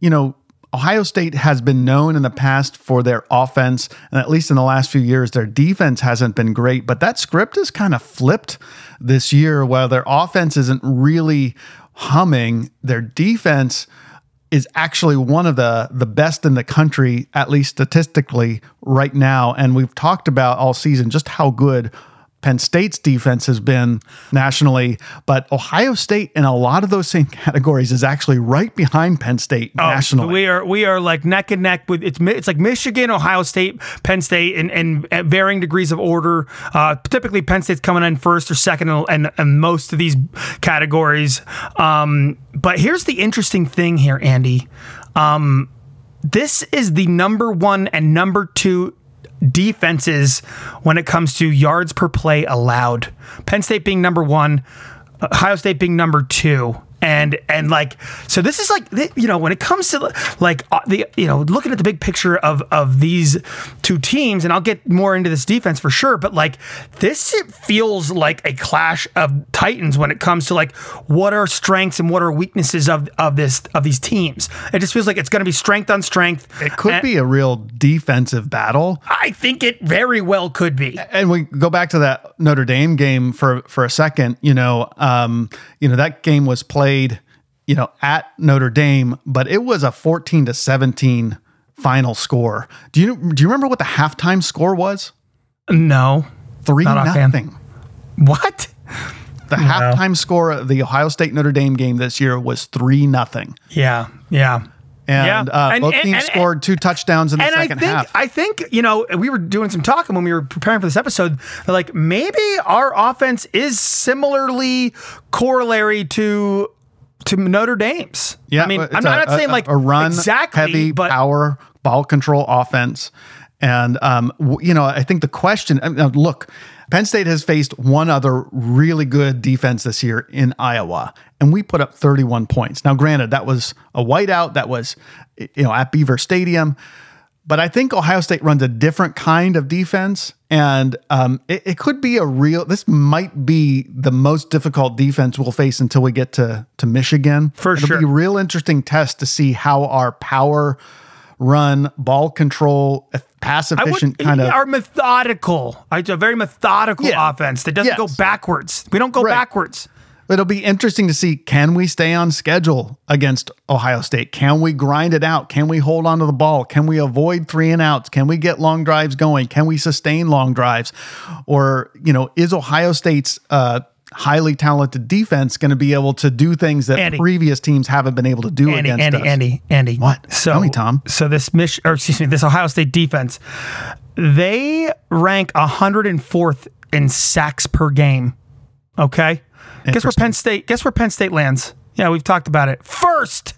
you know, Ohio State has been known in the past for their offense, and at least in the last few years, their defense hasn't been great. But that script has kind of flipped this year, while their offense isn't really humming, their defense is actually one of the the best in the country, at least statistically, right now. And we've talked about all season just how good Penn State's defense has been nationally, but Ohio State in a lot of those same categories is actually right behind Penn State nationally. Oh, We are we are like neck and neck with it's it's like Michigan, Ohio State, Penn State, and and at varying degrees of order. Uh, typically, Penn State's coming in first or second, and and most of these categories. Um, but here's the interesting thing here, Andy. Um, this is the number one and number two defenses when it comes to yards per play allowed. Penn State being number one, Ohio State being number two. And and like so, this is like you know when it comes to like uh, the you know looking at the big picture of of these two teams, and I'll get more into this defense for sure. But like this, it feels like a clash of titans when it comes to like what are strengths and what are weaknesses of of this of these teams. It just feels like it's going to be strength on strength. it could And be a real defensive battle. I think it very well could be. and we go back to that Notre Dame game for for a second. You know, um, you know that game was played, you know, at Notre Dame, but it was a fourteen to seventeen final score. Do you do you remember what the halftime score was? No. Three Not nothing. What? The halftime score of the Ohio State Notre Dame game this year was three nothing, Yeah. Yeah. and, Yeah. uh, And- both and- teams and- scored two touchdowns in the and I second think half. I think you know we were doing some talking when we were preparing for this episode. Like maybe our offense is similarly corollary to to Notre Dame's. Yeah, I mean, I'm, not- a- not saying a- like a run exactly, heavy but power ball control offense. And um, you know, I think the question. I mean, look, Penn State has faced one other really good defense this year in Iowa, and we put up 31 points. Now, granted, that was a whiteout. That was you know at Beaver Stadium. But I think Ohio State runs a different kind of defense, and um, it, it could be a real. This might be the most difficult defense we'll face until we get to to Michigan. For It'll sure. be a real interesting test to see how our power, run, ball control, pass I would, efficient kind of. are methodical. It's a very methodical Yeah. offense that doesn't go backwards. We don't go Right. backwards. It'll be interesting to see can we stay on schedule against Ohio State? Can we grind it out? Can we hold on to the ball? Can we avoid three and outs? Can we get long drives going? Can we sustain long drives? Or, you know, is Ohio State's uh, highly talented defense going to be able to do things that Andy. previous teams haven't been able to do Andy, against Andy, us? Andy, Andy. What? So, Tell me, Tom. So this Mich- or excuse me, this Ohio State defense, they rank 104th in sacks per game. Okay. Guess where Penn State? Guess where Penn State lands? Yeah, we've talked about it. First.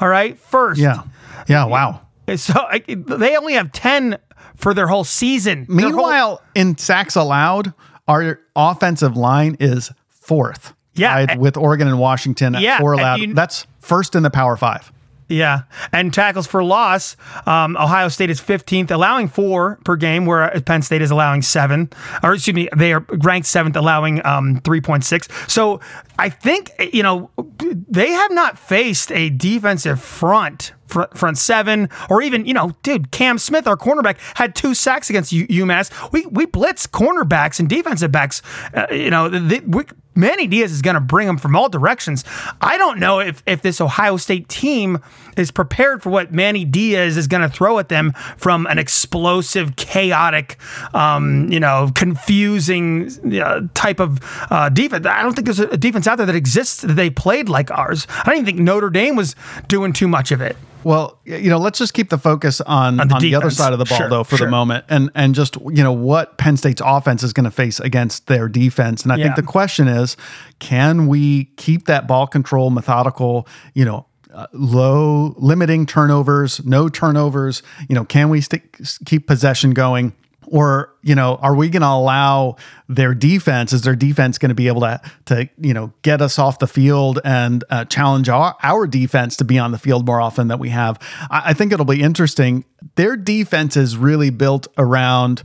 All right, first. Yeah. Yeah. Wow. So I, they only have ten for their whole season. Their whole- Meanwhile, in sacks allowed, our offensive line is fourth. Yeah, with Oregon and Washington at Yeah, four allowed. you- That's first in the Power Five. Yeah, and tackles for loss. Um, Ohio State is 15th, allowing four per game, where Penn State is allowing seven. Or excuse me, they are ranked seventh, allowing um, 3.6. So I think you know they have not faced a defensive front. Front, seven, or even you know, dude, Cam Smith, our cornerback, had two sacks against U- UMass. We we blitz cornerbacks and defensive backs. Uh, you know, the, we, Manny Diaz is going to bring them from all directions. I don't know if if this Ohio State team is prepared for what Manny Diaz is going to throw at them from an explosive, chaotic, um, you know, confusing uh, type of uh, defense. I don't think there's a defense out there that exists that they played like ours. I don't even think Notre Dame was doing too much of it. Well, you know, let's just keep the focus on on the the, other side of the ball Sure, though for sure. the moment, and and just you know what Penn State's offense is going to face against their defense. And I Yeah. think the question is, can we keep that ball control methodical? You know. Uh, low limiting turnovers no turnovers you know can we stick keep possession going or you know are we going to allow their defense? Is their defense going to be able to to you know get us off the field and uh, challenge our, our defense to be on the field more often than we have? I, I think it'll be interesting. Their defense is really built around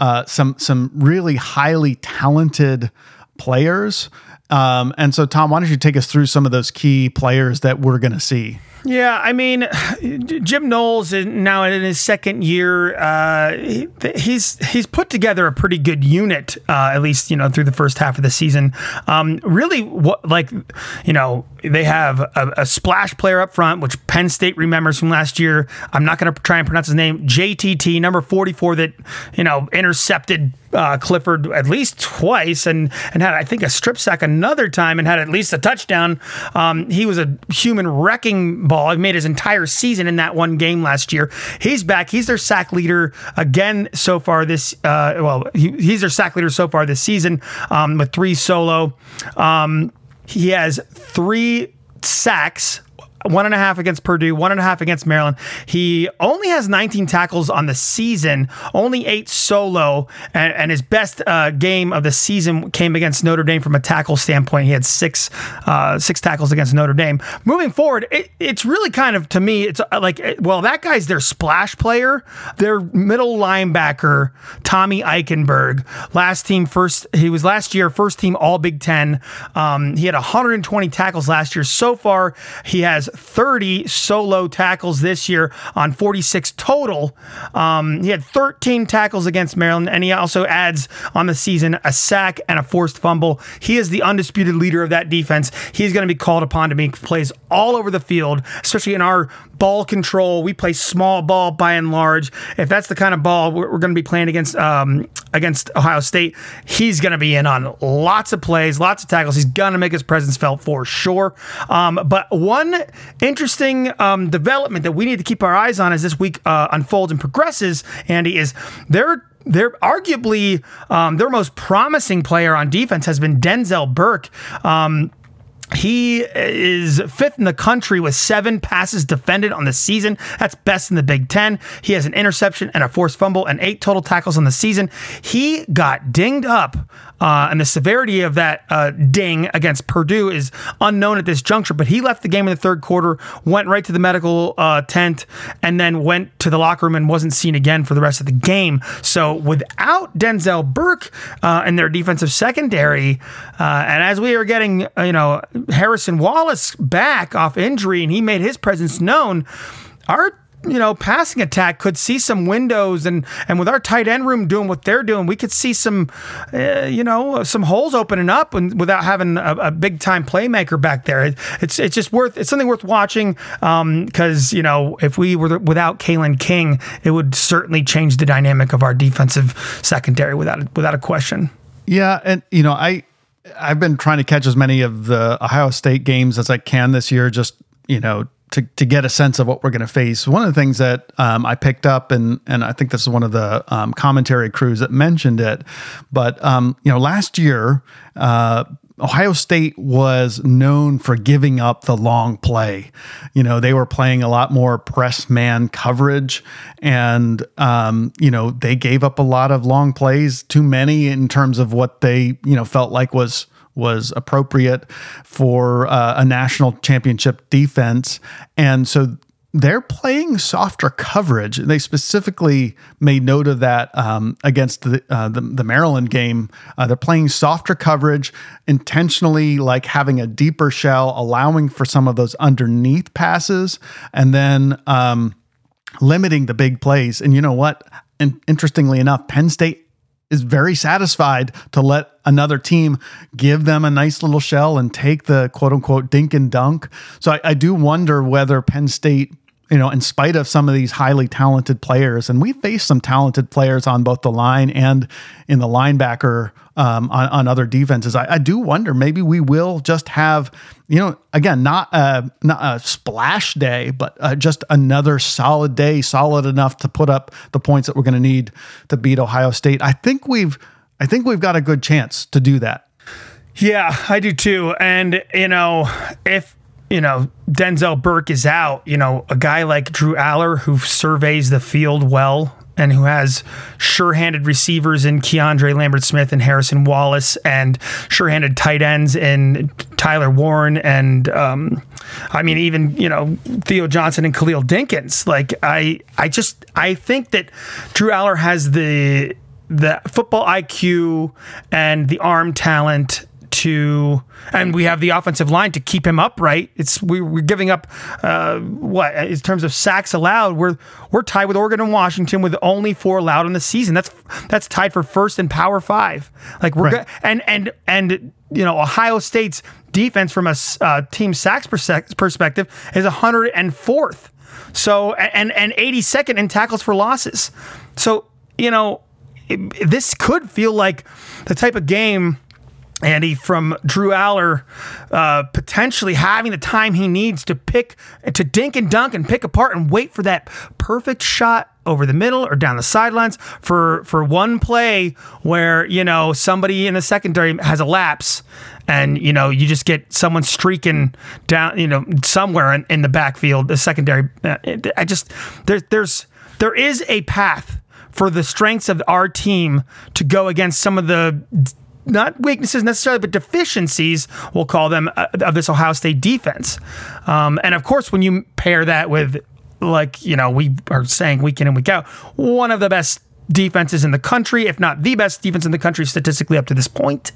uh, some some really highly talented players. Um, and so tom why don't you take us through some of those key players that we're going to see Yeah, I mean, Jim Knowles is now in his second year. Uh, he, he's he's put together a pretty good unit, uh, at least you know through the first half of the season. Um, really, what like you know they have a, a splash player up front, which Penn State remembers from last year. I'm not going to try and pronounce his name. JTT number 44 that you know intercepted uh, Clifford at least twice and and had I think a strip sack another time and had at least a touchdown. Um, he was a human wrecking ball. He made his entire season in that one game last year. He's back. He's their sack leader again so far this. Uh, well, he, he's their sack leader so far this season um, with three solo. Um, he has three sacks one and a half against Purdue, one and a half against Maryland. He only has 19 tackles on the season, only eight solo, and, and his best uh, game of the season came against Notre Dame from a tackle standpoint. He had six uh, six tackles against Notre Dame. Moving forward, it, it's really kind of to me, it's uh, like well, that guy's their splash player, their middle linebacker, Tommy Eichenberg. Last team first, he was last year first team All Big Ten. Um, he had 120 tackles last year. So far, he has 30 solo tackles this year on 46 total. Um, he had 13 tackles against Maryland, and he also adds on the season a sack and a forced fumble. He is the undisputed leader of that defense. He's going to be called upon to make plays all over the field, especially in our ball control. We play small ball by and large. If that's the kind of ball we're, going to be playing against um, against Ohio State, he's going to be in on lots of plays, lots of tackles. He's going to make his presence felt for sure. Um, but one interesting um, development that we need to keep our eyes on as this week uh, unfolds and progresses, Andy, is they're they're arguably um, their most promising player on defense has been Denzel Burke. Um, he is fifth in the country with seven passes defended on the season. That's best in the Big Ten. He has an interception and a forced fumble and eight total tackles on the season. He got dinged up, uh, and the severity of that uh, ding against Purdue is unknown at this juncture. But he left the game in the third quarter, went right to the medical uh, tent, and then went to the locker room and wasn't seen again for the rest of the game. So without Denzel Burke uh, and their defensive secondary, uh, and as we are getting, uh, you know, Harrison Wallace back off injury and he made his presence known, our you know passing attack could see some windows and and with our tight end room doing what they're doing we could see some uh, you know some holes opening up and without having a, a big time playmaker back there. It, it's it's just worth it's something worth watching because you know if we were without Kalen King it would certainly change the dynamic of our defensive secondary without without a question. Yeah, and you know, I I've been trying to catch as many of the Ohio State games as I can this year, just you know, to, to get a sense of what we're going to face. One of the things that um, I picked up, and and I think this is one of the um, commentary crews that mentioned it, but um, you know, last year. Uh, Ohio State was known for giving up the long play. You know, they were playing a lot more press man coverage, and um, you know they gave up a lot of long plays, too many in terms of what they you know felt like was was appropriate for uh, a national championship defense, and so they're playing softer coverage. And they specifically made note of that um, against the, uh, the, the Maryland game. Uh, they're playing softer coverage, intentionally like having a deeper shell, allowing for some of those underneath passes, and then um, limiting the big plays. And you know what? And interestingly enough, Penn State is very satisfied to let another team give them a nice little shell and take the quote unquote dink and dunk. So I, I do wonder whether Penn State you know, in spite of some of these highly talented players, and we faced some talented players on both the line and in the linebacker um, on, on other defenses. I, I, do wonder maybe we will just have, you know, again, not a, not a splash day, but uh, just another solid day, solid enough to put up the points that we're going to need to beat Ohio State. I think we've, I think we've got a good chance to do that. Yeah, I do too. And you know, if you know, Denzel Burke is out, you know, a guy like Drew Allar who surveys the field well and who has sure-handed receivers in Keandre Lambert Smith and Harrison Wallace and sure-handed tight ends in Tyler Warren and um, I mean even you know Theo Johnson and Khalil Dinkins. Like I I just I think that Drew Allar has the the football IQ and the arm talent to, and we have the offensive line to keep him upright. It's we, we're giving up uh, what in terms of sacks allowed. We're we're tied with Oregon and Washington with only four allowed in the season. That's that's tied for first in Power Five. Like we're right. go- and and and you know Ohio State's defense from a uh, team sacks perspective is 104th. So and and 82nd in tackles for losses. So you know it, this could feel like the type of game Andy from Drew Allar uh, potentially having the time he needs to pick to dink and dunk and pick apart and wait for that perfect shot over the middle or down the sidelines for for one play where you know somebody in the secondary has a lapse and you know you just get someone streaking down you know somewhere in, in the backfield the secondary uh, I just there's there's there is a path for the strengths of our team to go against some of the not weaknesses necessarily, but deficiencies, we'll call them, uh, of this Ohio State defense. Um, and of course, when you pair that with, like, you know, we are saying week in and week out, one of the best defenses in the country, if not the best defense in the country statistically up to this point.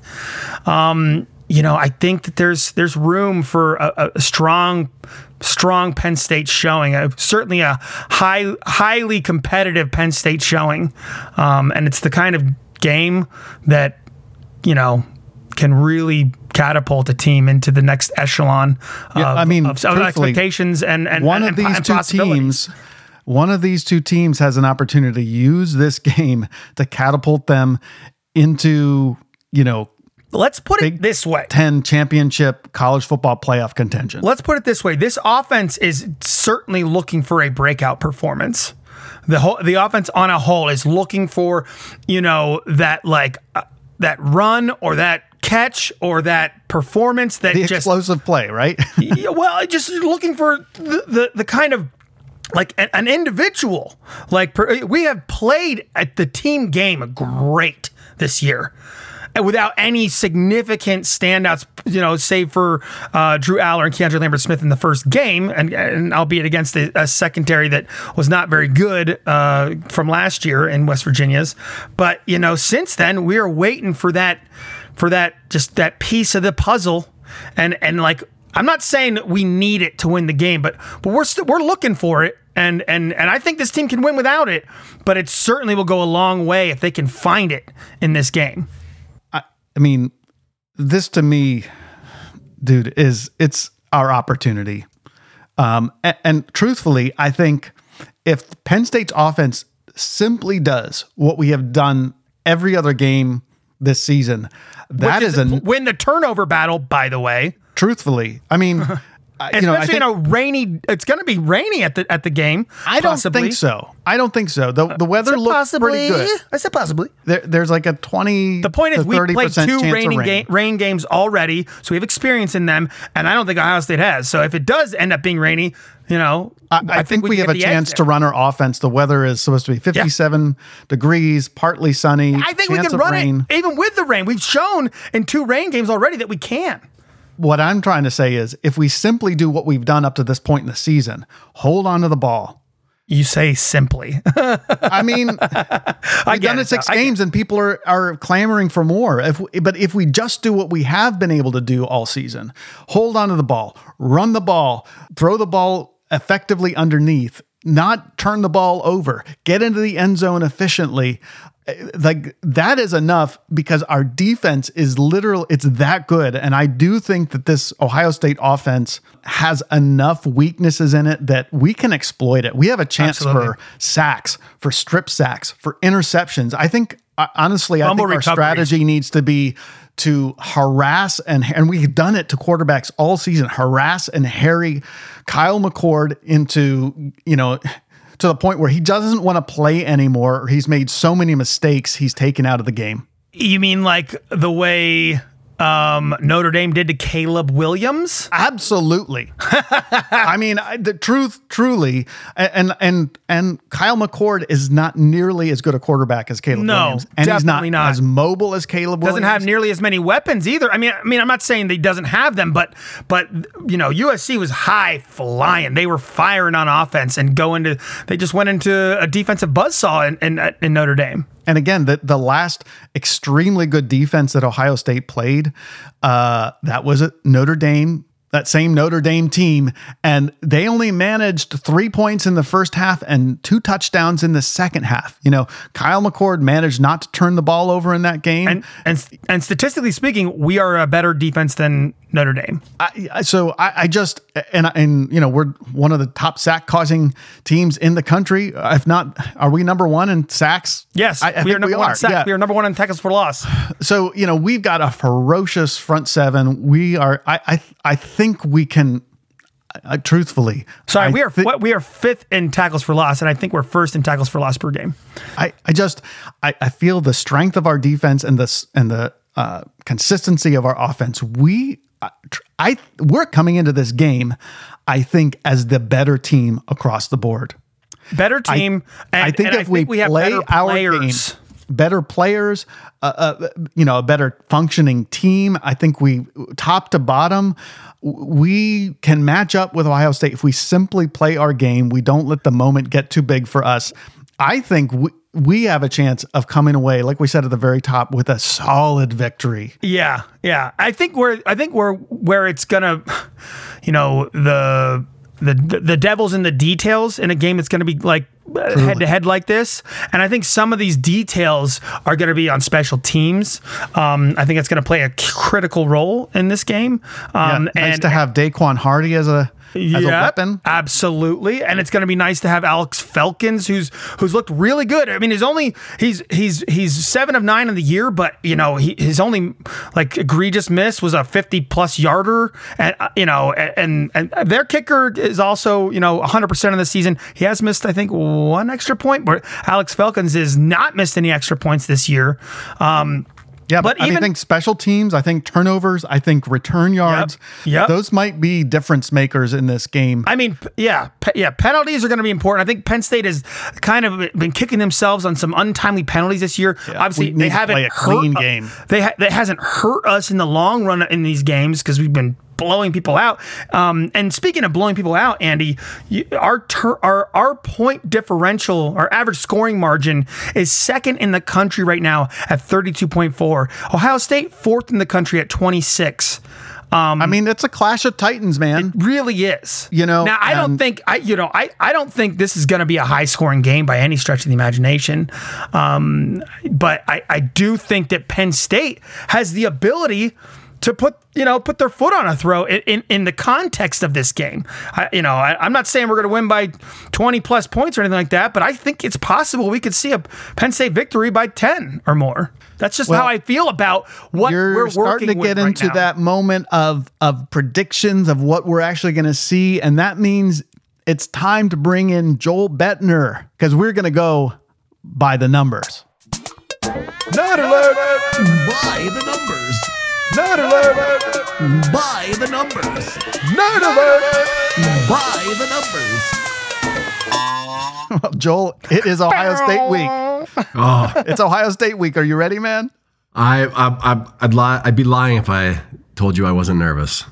Um, you know, I think that there's there's room for a, a strong, strong Penn State showing. Uh, certainly a high, highly competitive Penn State showing, um, and it's the kind of game that you know, can really catapult a team into the next echelon yeah, I mean, of, of expectations and, and one and, of these two teams one of these two teams has an opportunity to use this game to catapult them into you know Let's put Big it this way 10 championship college football playoff contention. Let's put it this way. This offense is certainly looking for a breakout performance. The whole the offense on a whole is looking for, you know, that like that run or that catch or that performance that the just explosive play, right? yeah, well, just looking for the, the, the kind of like an, individual. Like we have played at the team game great this year without any significant standouts, you know, save for uh, Drew Allar and Keandre Lambert Smith in the first game, and, and albeit against a, a secondary that was not very good uh, from last year in West Virginia's. But you know, since then we are waiting for that, for that just that piece of the puzzle, and and like I'm not saying we need it to win the game, but but we're we st- we're looking for it. And, and and I think this team can win without it, but it certainly will go a long way if they can find it in this game. I mean, this to me, dude, is it's our opportunity. Um, and, and truthfully, I think if Penn State's offense simply does what we have done every other game this season, that is, is, a win the turnover battle. By the way, truthfully, I mean. uh, you know, I Especially think, in a rainy. It's going to be rainy at the at the game. I don't possibly. think so. I don't think so. The the weather looks possibly. pretty good. I said possibly. There, there's like a twenty. The point is, we 30% played two rain. ga- rain games already, so we have experience in them, and I don't think Ohio State has. So if it does end up being rainy, you know, I, I think, we, can have a get the edge chance to run our offense. The weather is supposed to be 57 degrees, partly sunny. I think we can run rain. it even with the rain. We've shown in two rain games already that we can. What I'm trying to say is, if we simply do what we've done up to this point in the season, hold on to the ball. You say simply. I mean, we've get done it, it six. Games, and people are are clamoring for more. If we, but if we just do what we have been able to do all season, hold on to the ball, run the ball, throw the ball effectively underneath, not turn the ball over, get into the end zone efficiently. Like that is enough because our defense is literal. It's that good, and I do think that this Ohio State offense has enough weaknesses in it that we can exploit it. We have a chance Absolutely. for sacks, for strip sacks, for interceptions. I think uh, honestly, I Fumble think our strategy needs to be to harass and and we've done it to quarterbacks all season. Harass and harry Kyle McCord into you know to the point where he doesn't want to play anymore. Or he's made so many mistakes. He's taken out of the game. you mean like the way um, Notre Dame did to Caleb Williams? Absolutely. I mean, I, the truth, truly, and and and Kyle McCord is not nearly as good a quarterback as Caleb No, Williams, and he's not, not. as mobile as Caleb Williams. Doesn't Williams. have nearly as many weapons either. I mean, I mean, I'm not saying that he doesn't have them, but but you know, USC was high flying. They were firing on offense and going to. They just went into a defensive buzzsaw in, in, in Notre Dame. And again, the the last extremely good defense that Ohio State played, uh, that was at Notre Dame. That same Notre Dame team, and they only managed three points in the first half and two touchdowns in the second half. You know, Kyle McCord managed not to turn the ball over in that game. And and and statistically speaking, we are a better defense than Notre Dame. I, so I, I just and and you know we're one of the top sack causing teams in the country. If not, are we number one in sacks? Yes, I, we are number we one are. in sacks. Yeah. We are number one in tackles for loss. So you know we've got a ferocious front seven. We are. I I, I think we can. Uh, truthfully, Sorry, we are thi- we are fifth in tackles for loss, and I think we're first in tackles for loss per game. I, I just I, I feel the strength of our defense and this and the uh, consistency of our offense. We I, I we're coming into this game, I think, as the better team across the board. Better team. and, I think if we, have play our players. game, better players, uh, uh, you know, a better functioning team. I think we, top to bottom, we can match up with Ohio State if we simply play our game. We don't let the moment get too big for us. I think we, we have a chance of coming away, like we said at the very top, with a solid victory. Yeah, yeah. I think we're I think we're where it's gonna, you know, the the the devil's in the details in a game that's gonna be like head to head like this. And I think some of these details are gonna be on special teams. Um, I think it's gonna play a critical role in this game. Um, nice and to have Daequan Hardy as a as a Yep, weapon. Absolutely. And it's going to be nice to have Alex Felkins who's who's looked really good. I mean, he's only he's he's he's 7 of 9 in the year, but you know, he, his only like egregious miss was a 50 plus yarder and uh, you know, and and their kicker is also, you know, 100% of the season. He has missed I think one extra point, but Alex Felkins has not missed any extra points this year. Um Yeah, But but, I, even- think special teams, I think turnovers, I think return yards. Yep. Those might be difference makers in this game. I mean, yeah, pe- yeah. Penalties are going to be important. I think Penn State has kind of been kicking themselves on some untimely penalties this year. Obviously, they haven't hurt, clean game. They ha- that hasn't hurt us in the long run in these games because we've been blowing people out. Um, and speaking of blowing people out, Andy, you, our ter- our our point differential, our average scoring margin is second in the country right now at thirty two point four. Ohio State fourth in the country at twenty six. I mean, it's a clash of titans, man. It really is. You know, now I don't think I, you know, I, I don't think this is going to be a high scoring game by any stretch of the imagination. Um, but I, I do think that Penn State has the ability to put you know put their foot on a throw in, in, in the context of this game. I, you know, I, I'm not saying we're going to win by 20 plus points or anything like that, but I think it's possible we could see a Penn State victory by 10 or more. That's just Well, how I feel about what You're we're starting working to get right into now. that moment of of predictions of what we're actually going to see, and that means it's time to bring in Joel Bettner because we're going to go by the numbers. Nerd alert! By the numbers. Nerd alert! By the numbers. Nerd alert! By the numbers. Well, Joel, it is Ohio State week. Oh, It's Ohio State week. Are you ready, man? I, I, I I'd lie. I'd be lying if I told you I wasn't nervous.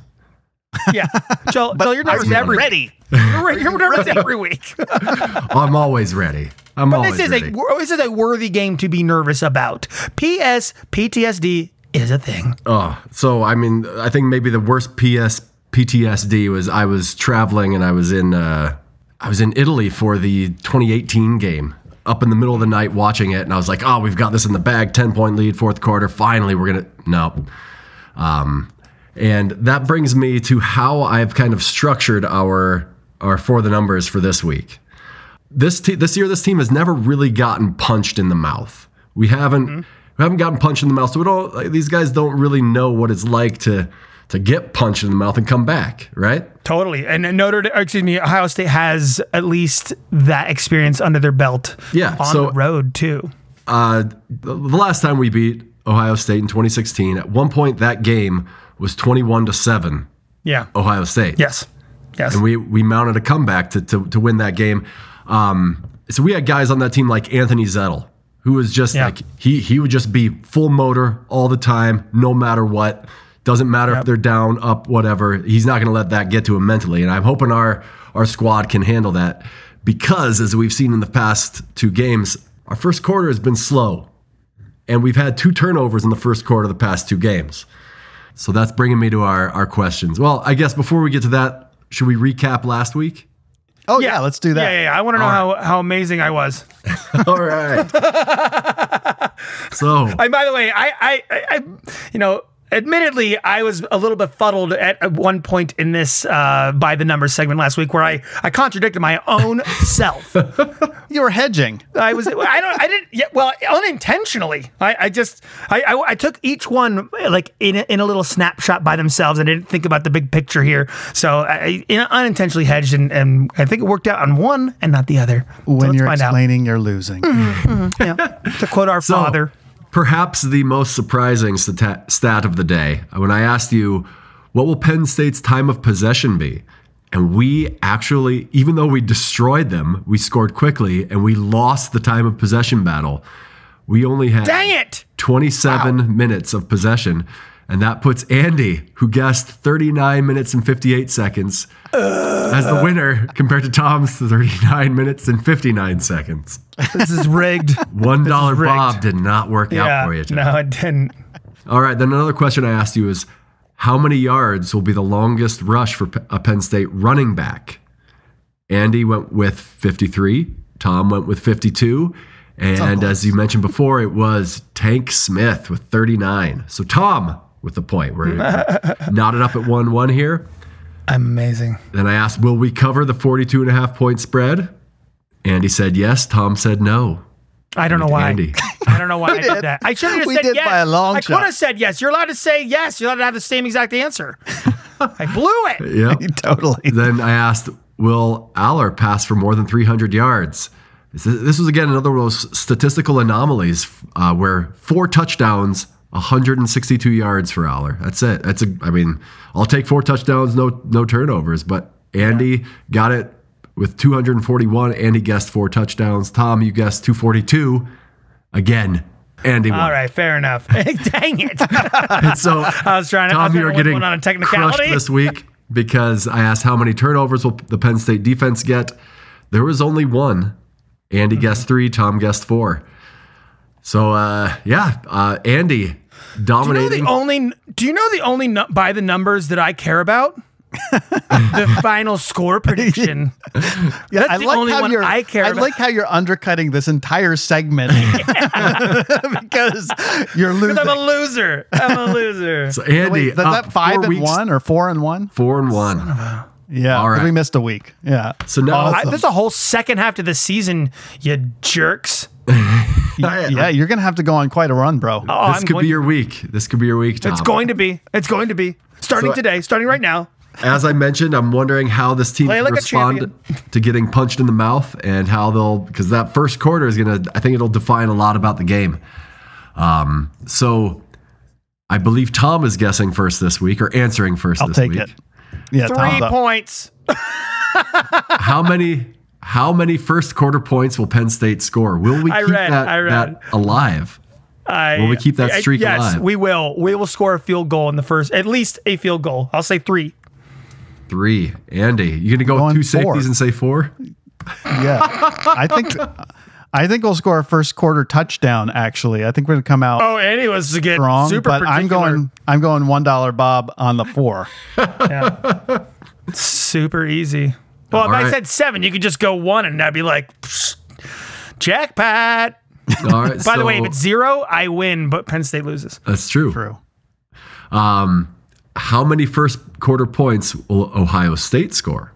Yeah, Joel, Joel, you're nervous you every ready? You're, re- you're nervous every week. I'm always ready. I'm always this is ready. a this is a worthy game to be nervous about. P.S. PTSD is a thing. Oh, so I mean, I think maybe the worst PS PTSD was I was traveling and I was in uh, I was in Italy for the 2018 game. Up in the middle of the night watching it, and I was like, "Oh, we've got this in the bag. Ten point lead, fourth quarter. Finally, we're gonna no." Um, and that brings me to how I've kind of structured our our for the numbers for this week. This te- this year, this team has never really gotten punched in the mouth. We haven't we haven't gotten punched in the mouth, so we don't. Like, these guys don't really know what it's like to to get punched in the mouth and come back, right? Totally. And Notre Dame, excuse me, Ohio State has at least that experience under their belt. Yeah, On so- the road too. Uh, the, the last time we beat Ohio State in 2016, at one point that game was 21 to seven, Yeah. Ohio State. Yes. Yes. and we we mounted a comeback to to, to win that game. Um, so we had guys on that team like Anthony Zettel, who was just Yeah. like he he would just be full motor all the time, no matter what. Doesn't matter if they're down, up, whatever. He's not going to let that get to him mentally, and I'm hoping our our squad can handle that because, as we've seen in the past two games, our first quarter has been slow, and we've had two turnovers in the first quarter of the past two games. So that's bringing me to our our questions. Well, I guess before we get to that, should we recap last week? Oh yeah, let's do that. Yeah, yeah, yeah. I want to know how, how amazing I was. All right. so And by the way, I, I, I, I you know, admittedly, I was a little befuddled at at one point in this uh, by the numbers segment last week where I, I contradicted my own self. You were hedging. I was, I don't, I didn't, yeah, well, unintentionally. I, I just, I, I, I took each one like in a, in a little snapshot by themselves. and didn't think about the big picture here. So I, I unintentionally hedged, and, and I think it worked out on one and not the other. When let's you're find out. explaining, you're losing. Yeah. To quote our So, father. Perhaps the most surprising stat, stat of the day when I asked you, what will Penn State's time of possession be? And we actually, even though we destroyed them, we scored quickly and we lost the time of possession battle. We only had Dang it! 27 minutes of possession. And that puts Andy, who guessed 39 minutes and 58 seconds, as the winner compared to Tom's 39 minutes and 59 seconds. This is rigged. One dollar rigged. Bob did not work out for you. Tom. No, it didn't. All right, then another question I asked you is how many yards will be the longest rush for a Penn State running back? Andy went with 53, Tom went with 52, and as you mentioned before, it was Tank Smith with 39. So Tom with the point. We're knotted up at 1 1 here. Amazing. Then I asked, will we cover the 42 and a half point spread? Andy said yes. Tom said no. I don't know why. Andy. I don't know why I did that. I should have just We said did yes. by a long I could have said yes. You're allowed to say yes. You're allowed to have the same exact answer. I blew it. Yeah. totally. then I asked, will Allar pass for more than 300 yards? This was again another of those statistical anomalies uh, where four touchdowns, 162 yards for Allar. That's it. That's a. I mean, I'll take four touchdowns, no no turnovers. But Andy got it with 241. Andy guessed four touchdowns. Tom, you guessed 242. Again, Andy won. All right, fair enough. Dang it. And so I was trying to, Tom, you are getting on a crushed technicality. this week because I asked how many turnovers will the Penn State defense get. There was only one. Andy guessed three. Tom guessed four. So uh, yeah, uh, Andy Do you know the only? Do you know the only nu- by the numbers that I care about? the final score prediction. Yeah, That's I the like only how one you're, I care I about. like how you're undercutting this entire segment because you're losing. I'm a loser. I'm a loser. So Andy, Wait, is up that five and weeks- one or four and one? Four and one. Yeah, All 'cause right. we missed a week. Yeah. So now- I, Awesome. there's a whole second half to the season, you jerks. yeah, you're gonna have to go on quite a run, bro. Oh, this I'm could be your week. This could be your week. Tom. It's going to be. It's going to be. Starting So- today. Starting right now. As I mentioned, I'm wondering how this team Play like respond to getting punched in the mouth and how they'll because that first quarter is gonna. I think it'll define a lot about the game. Um, so I believe Tom is guessing first this week or answering 1st I'll this take week. it. Yeah, Three Tom's points. How many? How many first quarter points will Penn State score? Will we I keep read, that, I read. that alive? I, Will we keep that I- streak yes, alive? we will. We will score a field goal in the first, at least a field goal. I'll say three. Three. Andy, you gonna go Going with two four. safeties and say four? Yeah, I think. I think we'll score a first quarter touchdown. Actually, I think we're gonna come out Oh, and he was to get strong. super But I'm going. I'm going one dollar Bob on the four. Yeah. super easy. Well, All if I said seven, you could just go one and I'd be like, psh, jackpot. All right. By the way, if it's zero, I win, but Penn State loses. that's true. True. How many first quarter points will Ohio State score?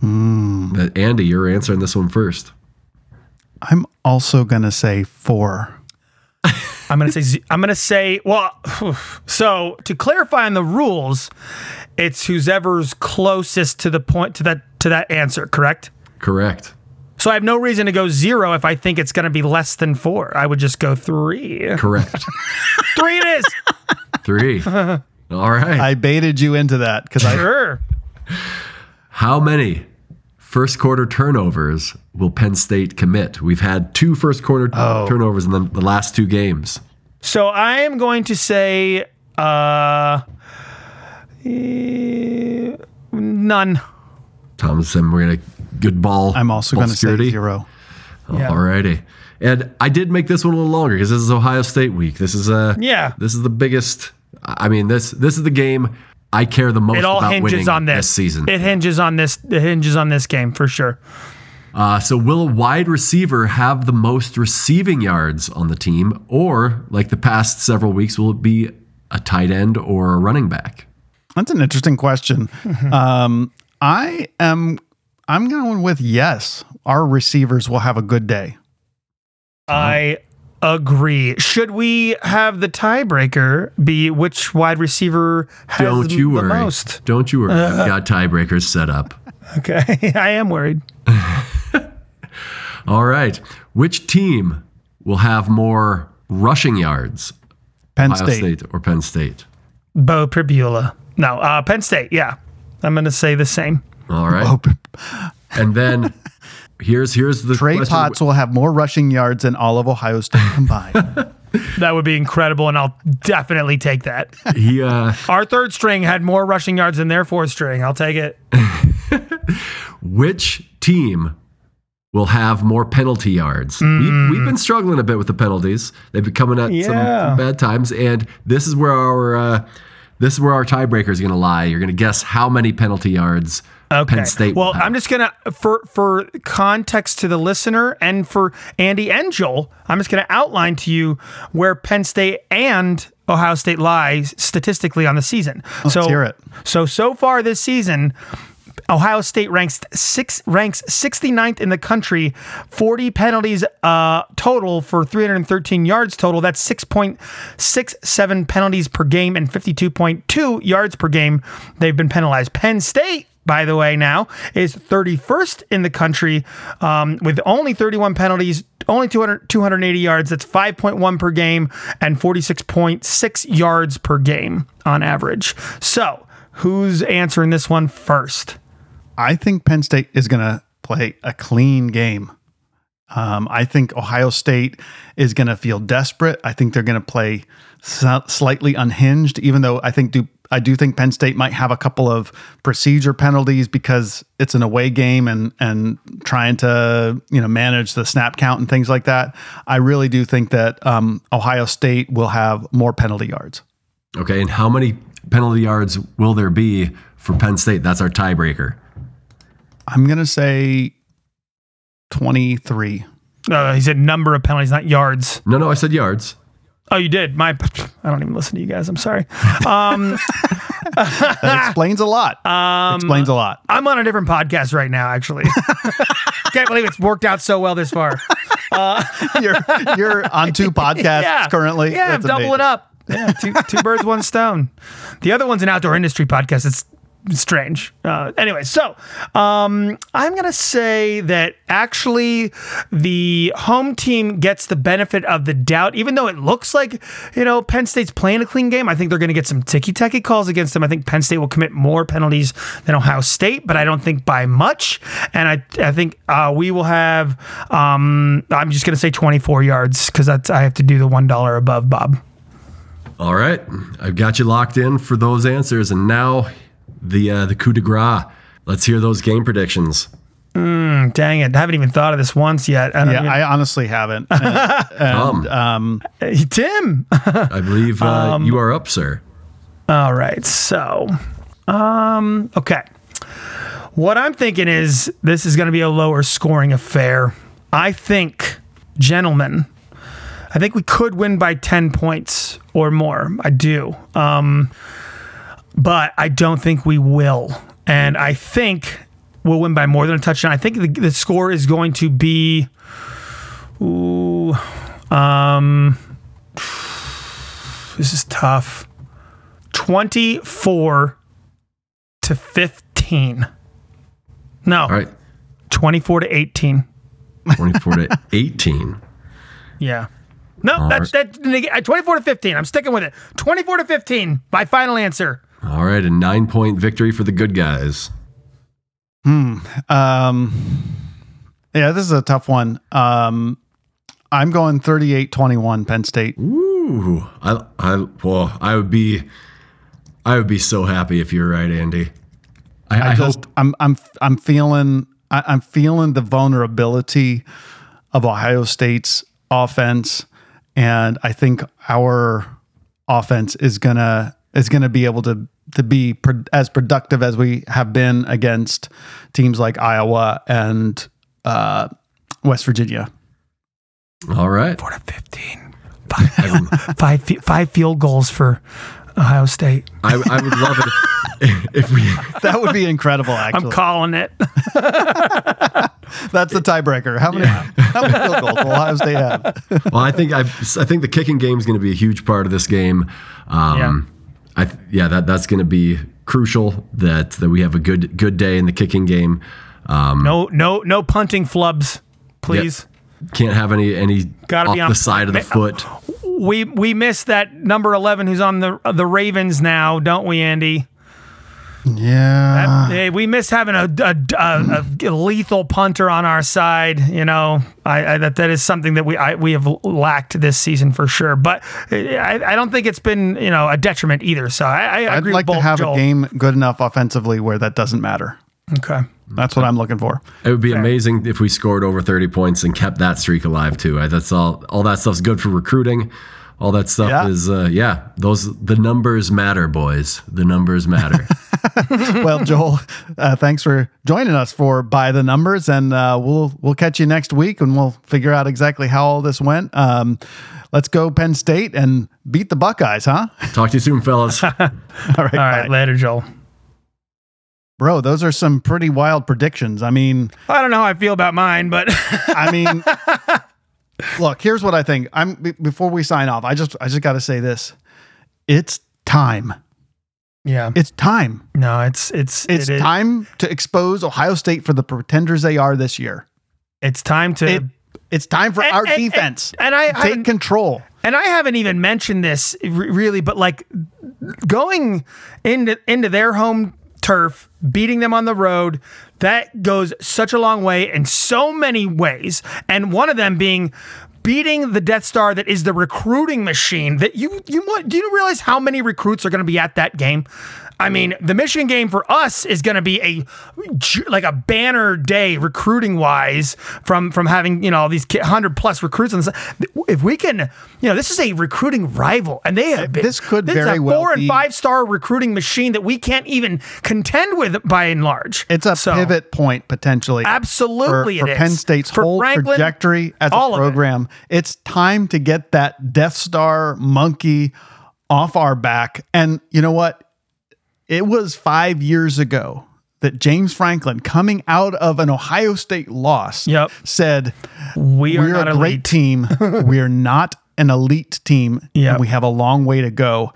Hmm. Uh, Andy, you're answering this one first. I'm also gonna say four. I'm gonna say z- I'm gonna say well. So to clarify on the rules, it's whoever's closest to the point to that to that answer. Correct. Correct. So I have no reason to go zero if I think it's going to be less than four. I would just go three. Correct. Three it is. Three. All right. I baited you into that because I Sure. How many first quarter turnovers will Penn State commit? We've had two first quarter Oh. turnovers in the, the last two games. So I am going to say uh, eh, none. Thomas and we're gonna good ball. I'm also ball gonna say security. zero. Yeah. Alrighty. And I did make this one a little longer because this is Ohio State week. This is uh Yeah. This is the biggest. I mean this this is the game I care the most It all about hinges winning on this. season. It hinges on this. It hinges on this game for sure. Uh, so will a wide receiver have the most receiving yards on the team, or like the past several weeks, will it be a tight end or a running back? That's an interesting question. um, I am. I'm going with yes. Our receivers will have a good day. I agree. Should we have the tiebreaker be which wide receiver has Don't you the worry. most? Don't you worry. We've got tiebreakers set up. Okay, I am worried. All right. Which team will have more rushing yards, Penn Ohio State. State or Penn State? Beau Pribula. No, uh, Penn State. Yeah, I'm going to say the same. All right. And then here's here's the Trey question. Potts will have more rushing yards than all of Ohio State combined. That would be incredible, and I'll definitely take that. He uh, Our third string had more rushing yards than their fourth string. I'll take it. which team will have more penalty yards? We've, we've been struggling a bit with the penalties. They've been coming at some, some bad times, and this is where our uh, this is where our tiebreaker is going to lie. You're going to guess how many penalty yards Okay. Penn State. well, will have. I'm just gonna for for context to the listener and for Andy and Joel, I'm just gonna outline to you where Penn State and Ohio State lies statistically on the season. so hear it. so so far this season. Ohio State ranks six ranks 69th in the country, 40 penalties uh, total for 313 yards total. That's 6.67 penalties per game and 52.2 yards per game. They've been penalized. Penn State, by the way, now is 31st in the country um, with only 31 penalties, only 200, 280 yards. That's 5.1 per game and 46.6 yards per game on average. So, who's answering this one first? I think Penn State is going to play a clean game. Um, I think Ohio State is going to feel desperate. I think they're going to play slightly unhinged, even though I think do I do think Penn State might have a couple of procedure penalties because it's an away game and and trying to you know manage the snap count and things like that. I really do think that um, Ohio State will have more penalty yards. okay, and how many penalty yards will there be for Penn State? That's our tiebreaker. I'm gonna say 23. No, he said number of penalties, not yards. No, no, I said yards. Oh, you did. My, I don't even listen to you guys. I'm sorry. That explains a lot. Um, explains a lot. I'm on a different podcast right now. Actually, can't believe it's worked out so well this far. You're you're on two podcasts yeah, currently. Yeah, I'm That's doubling amazing. up. Yeah, two, two birds, one stone. The other one's an outdoor industry podcast. It's strange. Uh, anyway, so um, I'm going to say that actually the home team gets the benefit of the doubt, even though it looks like, you know, Penn State's playing a clean game. I think they're going to get some ticky tacky calls against them. I think Penn State will commit more penalties than Ohio State, but I don't think by much. And I, I think uh, we will have, um, I'm just going to say 24 yards because I have to do the $1 above Bob. All right, I've got you locked in for those answers, and now the uh, the coup de grace. Let's hear those game predictions. Dang it. I haven't even thought of this once yet. I Yeah, even- I honestly haven't. And, Um, um, Hey, Tim. I believe uh, Um, you are up, sir. All right. So, um, okay. What I'm thinking is this is going to be a lower scoring affair. I think, gentlemen, I think we could win by 10 points or more. I do. Um, but I don't think we will. And I think we'll win by more than a touchdown. I think the, the score is going to be. Ooh. Um, this is tough. 24 to 15. No, All right, 24 to 18. 24 to 18. Yeah. No, that's that, uh, 24 to 15. I'm sticking with it. 24 to 15. My final answer. All right, a nine point victory for the good guys. um, yeah, this is a tough one. Um, I'm going 38-21 Penn State. Ooh, I, I, well, I would be, I would be so happy if you're right, Andy. I, I, I just hope. I'm I'm I'm feeling I, I'm feeling the vulnerability of Ohio State's offense, and I think our offense is gonna is gonna be able to to be pro- as productive as we have been against teams like Iowa and uh, West Virginia. All right. 4 to 15. Five, five, fi- five field goals for Ohio State. I, I would love it if, if we. That would be incredible. Actually, I'm calling it. that's the tiebreaker. How many how many field goals will Ohio State have? Well, I think I, I think the kicking game is going to be a huge part of this game. Um, I th- yeah, that that's going to be crucial. That that we have a good good day in the kicking game. Um, No, no, no punting flubs, please. can't have any any Gotta off be on- the side of the foot. We we missed that number 11 who's on the the Ravens now, don't we, Andy? Yeah. Hey, we miss having a, a, a, a lethal punter on our side. You know, I, I that that is something that we I, we have lacked this season for sure. But eh, I, I don't think it's been you know a detriment either. So I, I I'd like with to have Joel. a game good enough offensively where that doesn't matter. Okay. That's what I'm looking for. It would be amazing if we scored over 30 points and kept that streak alive too. That's all. All that stuff's good for recruiting. All that stuff Yeah. is, uh, yeah. Those the numbers matter, boys. The numbers matter. Well, Joel, uh, thanks for joining us for by the numbers, and uh, we'll we'll catch you next week, and we'll figure out exactly how all this went. Um, let's go Penn State and beat the Buckeyes, huh? Talk to you soon, fellas. all right, All right. bye. Later, Joel. bro. Those are some pretty wild predictions. I mean, I don't know how I feel about mine, but I mean, look, here's what I think. I'm be- before we sign off. I just I just got to say this. It's time. yeah, It's time. no, it's it's It's it is- time to expose Ohio State for the pretenders they are this year. It's time to. It, it's time for And- our and- defense and I to take haven't- control. and I haven't even mentioned this r- really, but like going into into their home turf, beating them on the road, that goes such a long way in so many ways. And one of them being beating the Death Star that is the recruiting machine that you you want do you realize how many recruits are going to be at that game? I mean, the Michigan game for us is going to be a like a banner day recruiting wise from from having you know these hundred plus recruits. And if we can, you know, this is a recruiting rival, and they have been, This could this very a well four and five star recruiting machine that we can't even contend with by and large. It's a So, pivot point potentially. Absolutely, for, it for Penn. State's For whole Franklin, trajectory as a of it. program. It's time to get that Death Star monkey off our back. And you know what? It was five years ago that James Franklin, coming out of an Ohio State loss, Yep. said, We are "We're not a great elite. team. We're not an elite team. Yep. and we have a long way to go."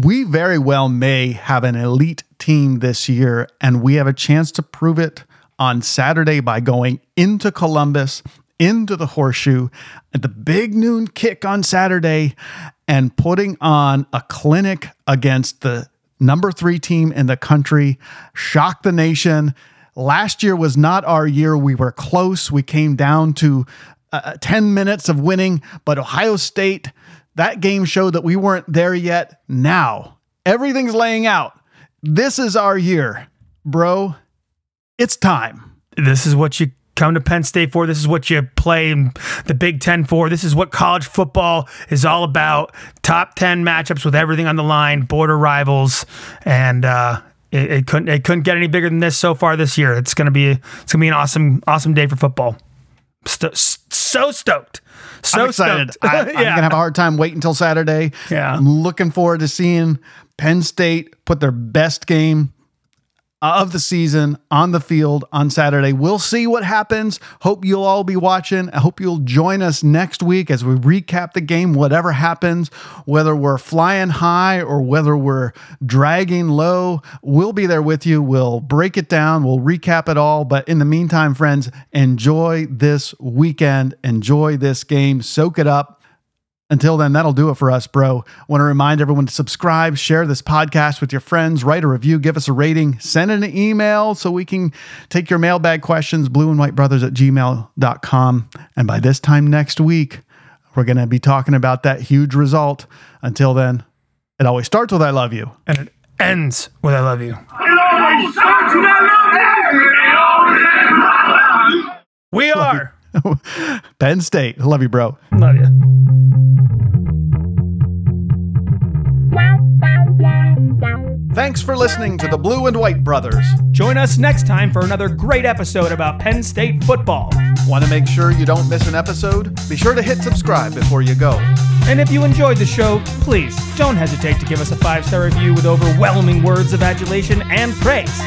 we very well may have an elite team this year, and we have a chance to prove it on Saturday by going into Columbus, into the horseshoe at the big noon kick on Saturday, and putting on a clinic against the number three team in the country, shock the nation. Last year was not our year. We were close. We came down to uh, 10 minutes of winning, but Ohio State, that game showed that we weren't there yet. Now, everything's laying out. This is our year, bro. It's time. this is what you come to Penn State for. This is what you play in the Big Ten for. This is what college football is all about. Top ten matchups with everything on the line, border rivals, and uh, it, it couldn't it couldn't get any bigger than this so far this year. It's gonna be it's gonna be an awesome awesome day for football. Sto- so stoked, so I'm excited. stoked. I, I'm going to have a hard time waiting until Saturday. Yeah. I'm looking forward to seeing Penn State put their best game of the season on the field on Saturday. We'll see what happens. Hope you'll all be watching. I hope you'll join us next week as we recap the game, whatever happens, whether we're flying high or whether we're dragging low. We'll be there with you. We'll break it down, we'll recap it all. But in the meantime, friends, enjoy this weekend, enjoy this game, soak it up. Until then, that'll do it for us, bro. Want to remind everyone to subscribe, share this podcast with your friends, write a review, give us a rating, send an email so we can take your mailbag questions, blue and white brothers at gmail.com. And by this time next week, we're going to be talking about that huge result. Until then, it always starts with I love you. and it ends with I love you. We are. Penn State. Love you, bro. Love you. Thanks for listening to the Blue and White Brothers. Join us next time for another great episode about Penn State football. Want to make sure you don't miss an episode? Be sure to hit subscribe before you go. And if you enjoyed the show, please don't hesitate to give us a five star review with overwhelming words of adulation and praise.